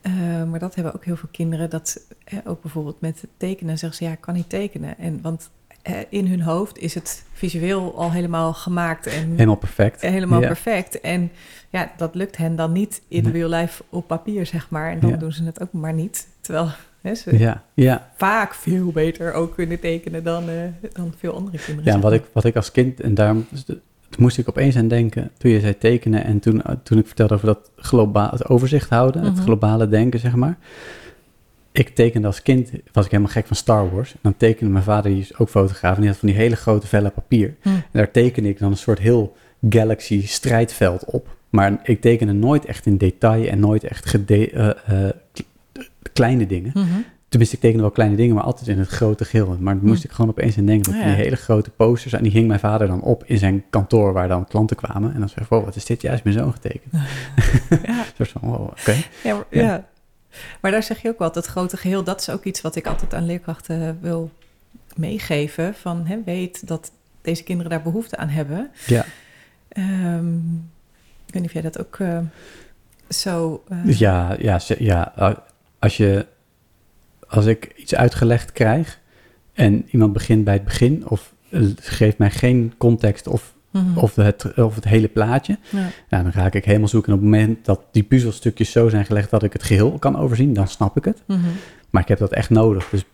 eh, maar dat hebben ook heel veel kinderen, dat eh, ook bijvoorbeeld met tekenen zeggen ze, ja, ik kan niet tekenen. En, want eh, in hun hoofd is het visueel al helemaal gemaakt en
helemaal perfect.
helemaal
Ja.
perfect. En ja, dat lukt hen dan niet in
Nee.
real life op papier, zeg maar. En dan
Ja.
doen ze het ook maar niet. Terwijl hè, ze
Ja, ja.
vaak veel beter ook kunnen tekenen dan, eh, dan veel andere kinderen.
ja en wat ik, wat ik als kind... En daarom dus de- moest ik opeens aan denken toen je zei tekenen... en toen, eh, toen ik vertelde over dat globaal, het overzicht houden...
Mhm.
het globale denken, zeg maar... Ik tekende als kind, was ik helemaal gek van Star Wars. En dan tekende mijn vader, die is ook fotograaf... en die had van die hele grote vellen papier.
Hm.
En daar tekende ik dan een soort heel galaxy strijdveld op. Maar ik tekende nooit echt in detail en nooit echt gede- eh, eh, kleine dingen.
Mhm.
Tenminste, ik tekende wel kleine dingen, maar altijd in het grote geheel. Maar moest
Hm.
ik gewoon opeens aan denken. Dat
Ah, ja.
die hele grote posters, en die hing mijn vader dan op in zijn kantoor waar dan klanten kwamen. En dan zei hij, wow, wat is dit? Ja, is mijn zoon getekend.
Ja,
soort van, wow, oké.
ja. Maar daar zeg je ook wel, dat grote geheel, dat is ook iets wat ik altijd aan leerkrachten wil meegeven. Van, hè, weet dat deze kinderen daar behoefte aan hebben.
Ja,
Ehm, ik weet niet of jij dat ook eh, zo... eh,
ja, ja, ja, als je, als ik iets uitgelegd krijg en iemand begint bij het begin of eh, geeft mij geen context of,
mhm.
of, het, of het hele plaatje,
Ja.
Dan ga ik helemaal zoeken. En op het moment dat die puzzelstukjes zo zijn gelegd dat ik het geheel kan overzien, dan snap ik het.
Mhm.
Maar ik heb dat echt nodig. Dus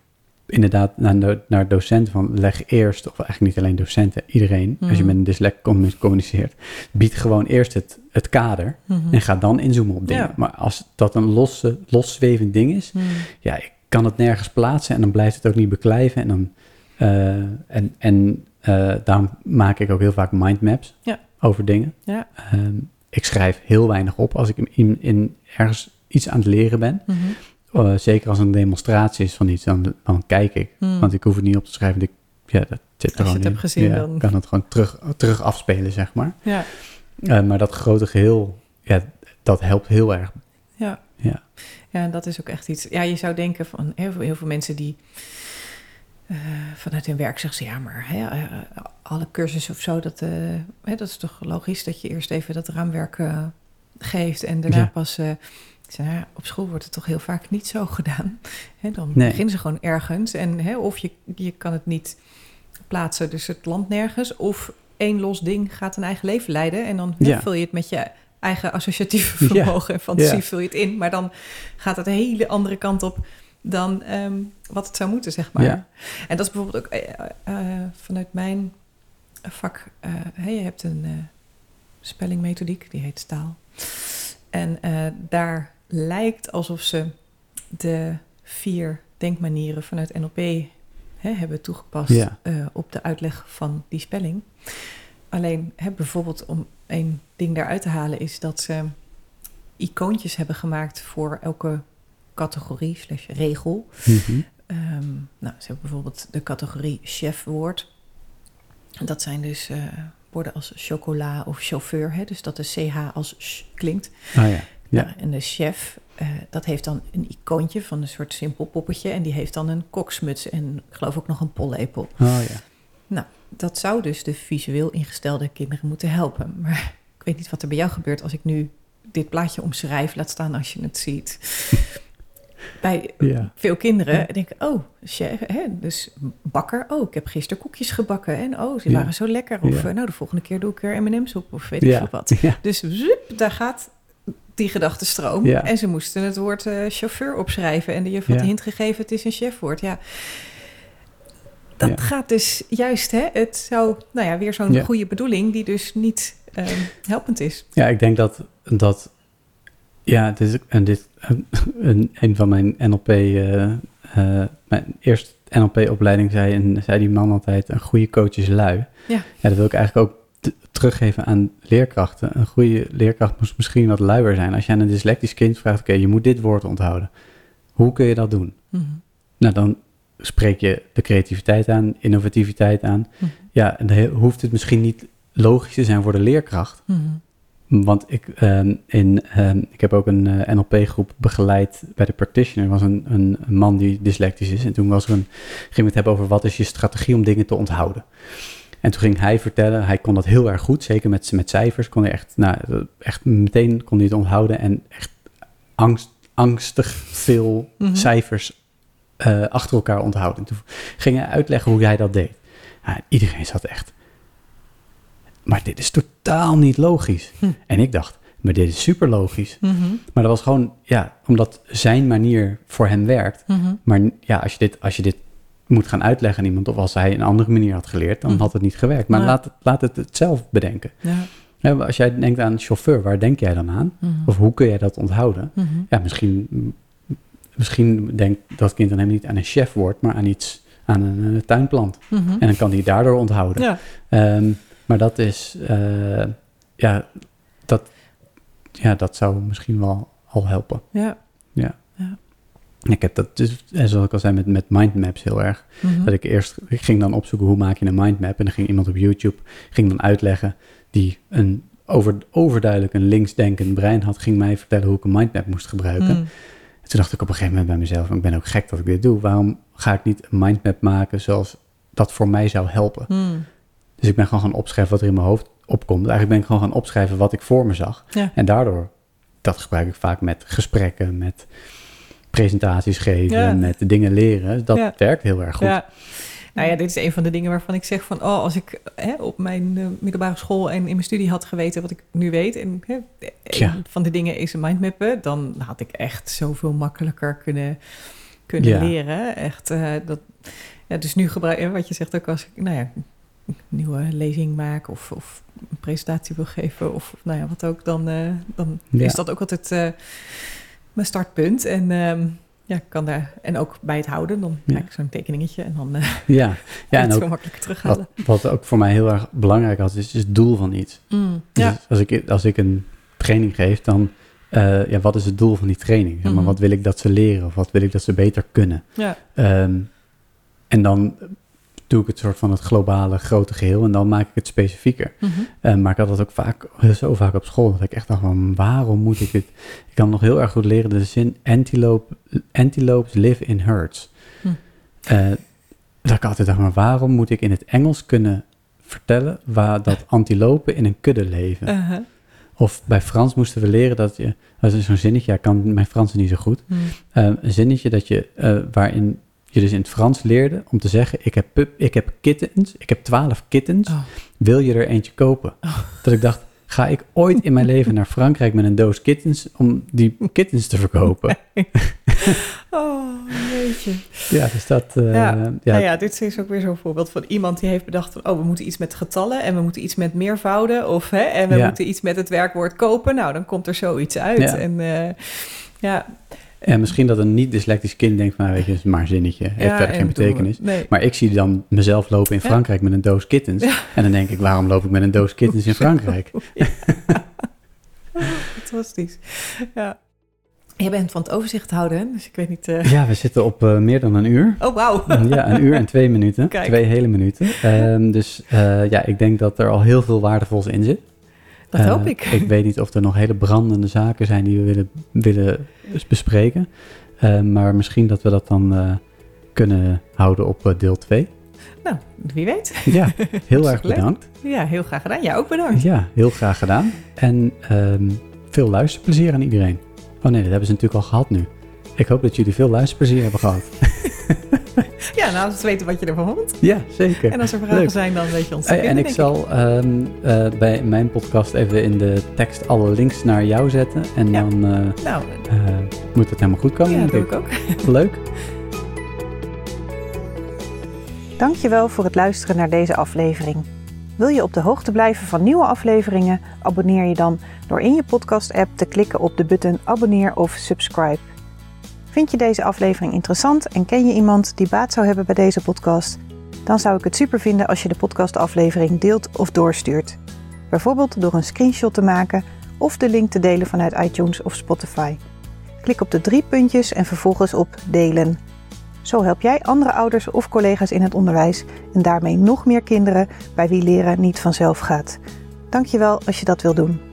inderdaad, naar, naar docenten van leg eerst, of eigenlijk niet alleen docenten, iedereen, als je
Mhm.
met een dyslect commu- communiceert, bied gewoon eerst het, het kader en ga dan inzoomen op dingen.
Ja.
Maar als dat een losse, loszwevend ding is, ja, ik kan het nergens plaatsen en dan blijft het ook niet beklijven. En, dan, eh, en, en eh, daarom maak ik ook heel vaak mindmaps
Ja.
over dingen.
Ja.
Ehm, ik schrijf heel weinig op als ik in, in, ergens iets aan het leren ben.
Mhm.
Eh, zeker als een demonstratie is van iets, dan, dan kijk ik.
Mhm.
Want ik hoef het niet op te schrijven. Ik, ja, dat zit er
Als je
gewoon
het
in.
hebt gezien,
ja,
dan-
kan het gewoon terug, terug afspelen, zeg maar.
Ja,
Eh, maar dat grote geheel, ja, dat helpt heel erg.
ja.
Ja.
Ja, en dat is ook echt iets. Ja, je zou denken van heel veel, heel veel mensen die eh, vanuit hun werk zeggen ze ja, maar hè, eh, alle cursussen of zo, dat, eh, hè, dat is toch logisch dat je eerst even dat raamwerk geeft en daarna
Ja.
pas. zei, nou op school wordt het toch heel vaak niet zo gedaan. Hè, dan
Nee.
beginnen ze gewoon ergens en hè, of je, je kan het niet plaatsen, dus het landt nergens, of één los ding gaat een eigen leven leiden en dan
Ja.
vul je het met je eigen associatieve
Ja.
vermogen en fantasie vul je het in, maar dan gaat het een hele andere kant op dan ehm, wat het zou moeten, zeg maar.
Ja.
En dat is bijvoorbeeld ook eh, eh, vanuit mijn vak. eh, hè, je hebt een eh, spellingmethodiek, die heet taal. En eh, daar lijkt alsof ze de vier denkmanieren vanuit NLP hè, hebben toegepast
Ja.
eh, op de uitleg van die spelling. Alleen hè, bijvoorbeeld om één ding daaruit te halen is dat ze icoontjes hebben gemaakt voor elke categorie slash regel.
Mhm.
Ehm, nou, ze hebben bijvoorbeeld de categorie chefwoord. Dat zijn dus eh, woorden als chocola of chauffeur. Hè? Dus dat de ch als sh klinkt.
Ah ja. Ja.
Nou, en de chef, eh, dat heeft dan een icoontje van een soort simpel poppetje. En die heeft dan een koksmuts en ik geloof ook nog een pollepel.
Oh ja.
Dat zou dus de visueel ingestelde kinderen moeten helpen. Maar ik weet niet wat er bij jou gebeurt als ik nu dit plaatje omschrijf. Laat staan als je het ziet. Bij
Ja.
veel kinderen denken, oh, chef, hè, dus bakker. Oh, ik heb gisteren koekjes gebakken. En oh, ze
Ja.
waren zo lekker. Of
Ja.
eh, nou, de volgende keer doe ik er M&M's op. Of weet ik veel wat. Dus zup, daar gaat die gedachtenstroom.
Ja.
En ze moesten het woord eh, chauffeur opschrijven. En de juf had de hint gegeven, het is een chefwoord. Ja. Dat gaat dus juist, hè? Het zou, nou ja, weer zo'n goede bedoeling die dus niet ehm, helpend is.
Ja, ik denk dat, dat ja, dit is, en dit, een, een van mijn NLP, eh, eh, mijn eerste NLP-opleiding zei, en zei die man altijd, een goede coach is lui.
Ja.
dat wil ik eigenlijk ook teruggeven aan leerkrachten. Een goede leerkracht moest misschien wat luier zijn. Als je aan een dyslectisch kind vraagt, oké, je moet dit woord onthouden. Hoe kun je dat doen?
Mhm.
Nou, dan spreek je de creativiteit aan, innovativiteit aan.
Mhm.
Ja, en hoeft het misschien niet logisch te zijn voor de leerkracht.
Mhm.
Want ik, ehm, in, ehm, ik heb ook een eh, NLP-groep begeleid bij de Partitioner. Er was een, een, een man die dyslectisch is. En toen was er een, ging we het hebben over wat is je strategie om dingen te onthouden. En toen ging hij vertellen, hij kon dat heel erg goed. Zeker met, met cijfers kon hij echt, nou, echt meteen kon hij het onthouden. En echt angst, angstig veel
Mhm.
cijfers eh, achter elkaar onthouden. En toen ging hij uitleggen hoe hij dat deed. Ja, iedereen zat echt... Maar dit is totaal niet logisch.
Hm.
En ik dacht, maar dit is super logisch.
Mhm.
Maar dat was gewoon, ja, omdat zijn manier voor hem werkt.
Mhm.
Maar ja, als je dit, als je dit moet gaan uitleggen aan iemand, of als hij een andere manier had geleerd, dan
Mhm.
had het niet gewerkt. Maar
Ja.
laat, het, laat het het zelf bedenken.
Ja.
Ja, Als jij denkt aan chauffeur, waar denk jij dan aan?
Mhm.
Of hoe kun jij dat onthouden? Ja, misschien, misschien denkt dat kind dan helemaal niet aan een chefwoord, maar aan iets, aan een, eh, tuinplant. En dan kan hij het daardoor onthouden.
Ja.
Maar dat is, eh, ja, dat, ja, dat zou misschien wel al helpen.
Ja.
Ik heb dat, dus, eh, zoals ik al zei, met, met mindmaps heel erg.
Mhm.
Dat ik eerst, ik ging dan opzoeken hoe maak je een mindmap. En dan ging iemand op YouTube, ging dan uitleggen, die een over, overduidelijk een linksdenkend brein had, ging mij vertellen hoe ik een mindmap moest gebruiken.
Mhm.
En toen dacht ik op een gegeven moment bij mezelf, ik ben ook gek dat ik dit doe. Waarom ga ik niet een mindmap maken zoals dat voor mij zou helpen?
Mhm.
Dus ik ben gewoon gaan opschrijven wat er in mijn hoofd opkomt. Eigenlijk ben ik gewoon gaan opschrijven wat ik voor me zag.
Ja.
En daardoor, dat gebruik ik vaak met gesprekken, met presentaties geven,
Ja.
met dingen leren. Dat
Ja.
werkt heel erg goed.
Ja. Nou ja, dit is een van de dingen waarvan ik zeg van... oh, als ik hè, op mijn eh, middelbare school en in mijn studie had geweten wat ik nu weet... en hè, een van de dingen is een mindmappen... dan had ik echt zoveel makkelijker kunnen, kunnen leren. Echt, eh, dat, ja, dus nu gebruik je wat je zegt ook als ik nou ja, nieuwe lezing maak... of, of een presentatie wil geven of nou ja, wat ook... dan, eh, dan
Ja.
is dat ook altijd eh, mijn startpunt. En... ehm, ja, ik kan daar en ook bij het houden. Dan maak ik zo'n tekeningetje en dan eh
Ja,
ja,
en
veel
ook
makkelijker terughalen.
wat, wat ook voor mij heel erg belangrijk was, is, is het doel van iets.
Mm,
Dus
ja.
als, ik, als ik een training geef, dan, ja, wat is het doel van die training? Zeg maar,
Mhm.
Wat wil ik dat ze leren of wat wil ik dat ze beter kunnen?
Ja.
Ehm, en dan doe ik het soort van het globale grote geheel en dan maak ik het specifieker. Eh, maar ik had dat ook vaak, zo vaak op school, dat ik echt dacht van, waarom moet ik dit? Ik kan nog heel erg goed leren de zin antelope, antelopes live in herds.
Hm.
Eh, dat ik altijd dacht, maar waarom moet ik in het Engels kunnen vertellen waar dat antilopen in een kudde leven?
Uh-huh.
Of bij Frans moesten we leren dat je, dat is zo'n zinnetje, ja, ik kan mijn Frans is niet zo goed,
Mm.
Eh, een zinnetje dat je, waarin je dus in het Frans leerde om te zeggen, ik heb, pup, ik heb kittens, ik heb twaalf kittens,
Oh.
wil je er eentje kopen? Dat ik dacht, ga ik ooit in mijn leven naar Frankrijk met een doos kittens om die kittens te verkopen?
Oh, jeetje.
Ja, dus dat, eh,
Ja.
ja,
Nou ja, dit is ook weer zo'n voorbeeld van iemand die heeft bedacht van... oh, we moeten iets met getallen en we moeten iets met meervouden... of hè, en we
Ja.
moeten iets met het werkwoord kopen. Nou, dan komt er zoiets uit. En eh, ja,
En misschien dat een niet-dyslectisch kind denkt van, nou, weet je, het is maar zinnetje, heeft
ja,
verder
en
geen betekenis.
Nee.
Maar ik zie dan mezelf lopen in
Ja.
Frankrijk met een doos kittens.
Ja.
En dan denk ik, waarom loop ik met een doos kittens in Frankrijk?
Fantastisch. Ja. Je bent van het overzicht houden, dus ik weet niet... eh,
Ja, we zitten op eh, meer dan een uur.
Oh, wauw.
Ja, een uur en twee minuten.
Kijk.
Twee hele minuten. Ehm, dus eh, ja, ik denk dat er al heel veel waardevols in zit.
Dat
Eh,
hoop ik.
Ik weet niet of er nog hele brandende zaken zijn die we willen, willen bespreken. Eh, maar misschien dat we dat dan eh, kunnen houden op eh, deel 2.
Nou, wie weet.
Ja, heel erg bedankt.
Ja, heel graag gedaan. Ja, ook bedankt.
Ja, heel graag gedaan. En ehm, veel luisterplezier aan iedereen. Oh nee, dat hebben ze natuurlijk al gehad nu. Ik hoop dat jullie veel luisterplezier hebben gehad.
Ja, nou, als we weten wat je ervan vond.
Ja, zeker.
En als er vragen
Leuk.
zijn, dan weet je ons te
Hey, en
vinden,
ik zal ehm, eh, bij mijn podcast even in de tekst alle links naar jou zetten. En
Ja.
dan eh,
Nou,
eh, moet het helemaal goed komen.
ja, dat
denk
doe ik ook.
Leuk.
Dankjewel voor het luisteren naar deze aflevering. Wil je op de hoogte blijven van nieuwe afleveringen? Abonneer je dan door in je podcast-app te klikken op de button abonneer of subscribe. Vind je deze aflevering interessant en ken je iemand die baat zou hebben bij deze podcast? Dan zou ik het super vinden als je de podcastaflevering deelt of doorstuurt. Bijvoorbeeld door een screenshot te maken of de link te delen vanuit iTunes of Spotify. Klik op de drie puntjes en vervolgens op delen. Zo help jij andere ouders of collega's in het onderwijs en daarmee nog meer kinderen bij wie leren niet vanzelf gaat. Dankjewel als je dat wil doen.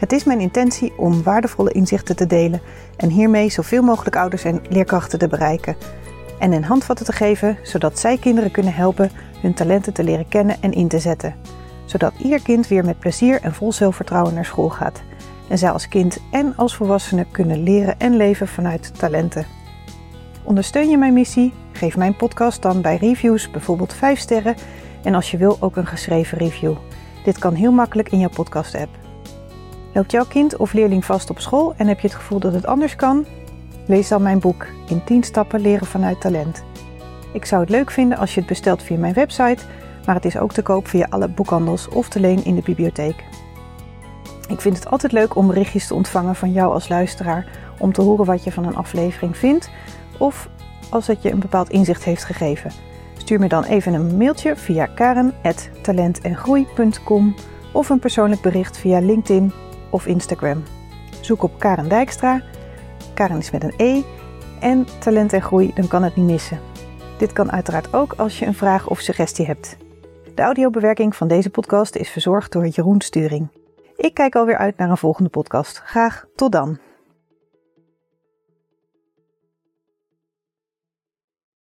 Het is mijn intentie om waardevolle inzichten te delen en hiermee zoveel mogelijk ouders en leerkrachten te bereiken. En hen handvatten te geven zodat zij kinderen kunnen helpen hun talenten te leren kennen en in te zetten. Zodat ieder kind weer met plezier en vol zelfvertrouwen naar school gaat. En zij als kind en als volwassene kunnen leren en leven vanuit talenten. Ondersteun je mijn missie? Geef mijn podcast dan bij reviews bijvoorbeeld 5 sterren en als je wil ook een geschreven review. Dit kan heel makkelijk in jouw podcast-app. Loopt jouw kind of leerling vast op school en heb je het gevoel dat het anders kan? Lees dan mijn boek In 10 stappen leren vanuit talent. Ik zou het leuk vinden als je het bestelt via mijn website, maar het is ook te koop via alle boekhandels of te leen in de bibliotheek. Ik vind het altijd leuk om berichtjes te ontvangen van jou als luisteraar om te horen wat je van een aflevering vindt of als het je een bepaald inzicht heeft gegeven. Stuur me dan even een mailtje via karen.talentengroei.com of een persoonlijk bericht via LinkedIn of Instagram. Zoek op Karen Dijkstra, Karen is met een E, en Talent en Groei, dan kan het niet missen. Dit kan uiteraard ook als je een vraag of suggestie hebt. De audiobewerking van deze podcast is verzorgd door Jeroen Sturing. Ik kijk alweer uit naar een volgende podcast. Graag tot dan.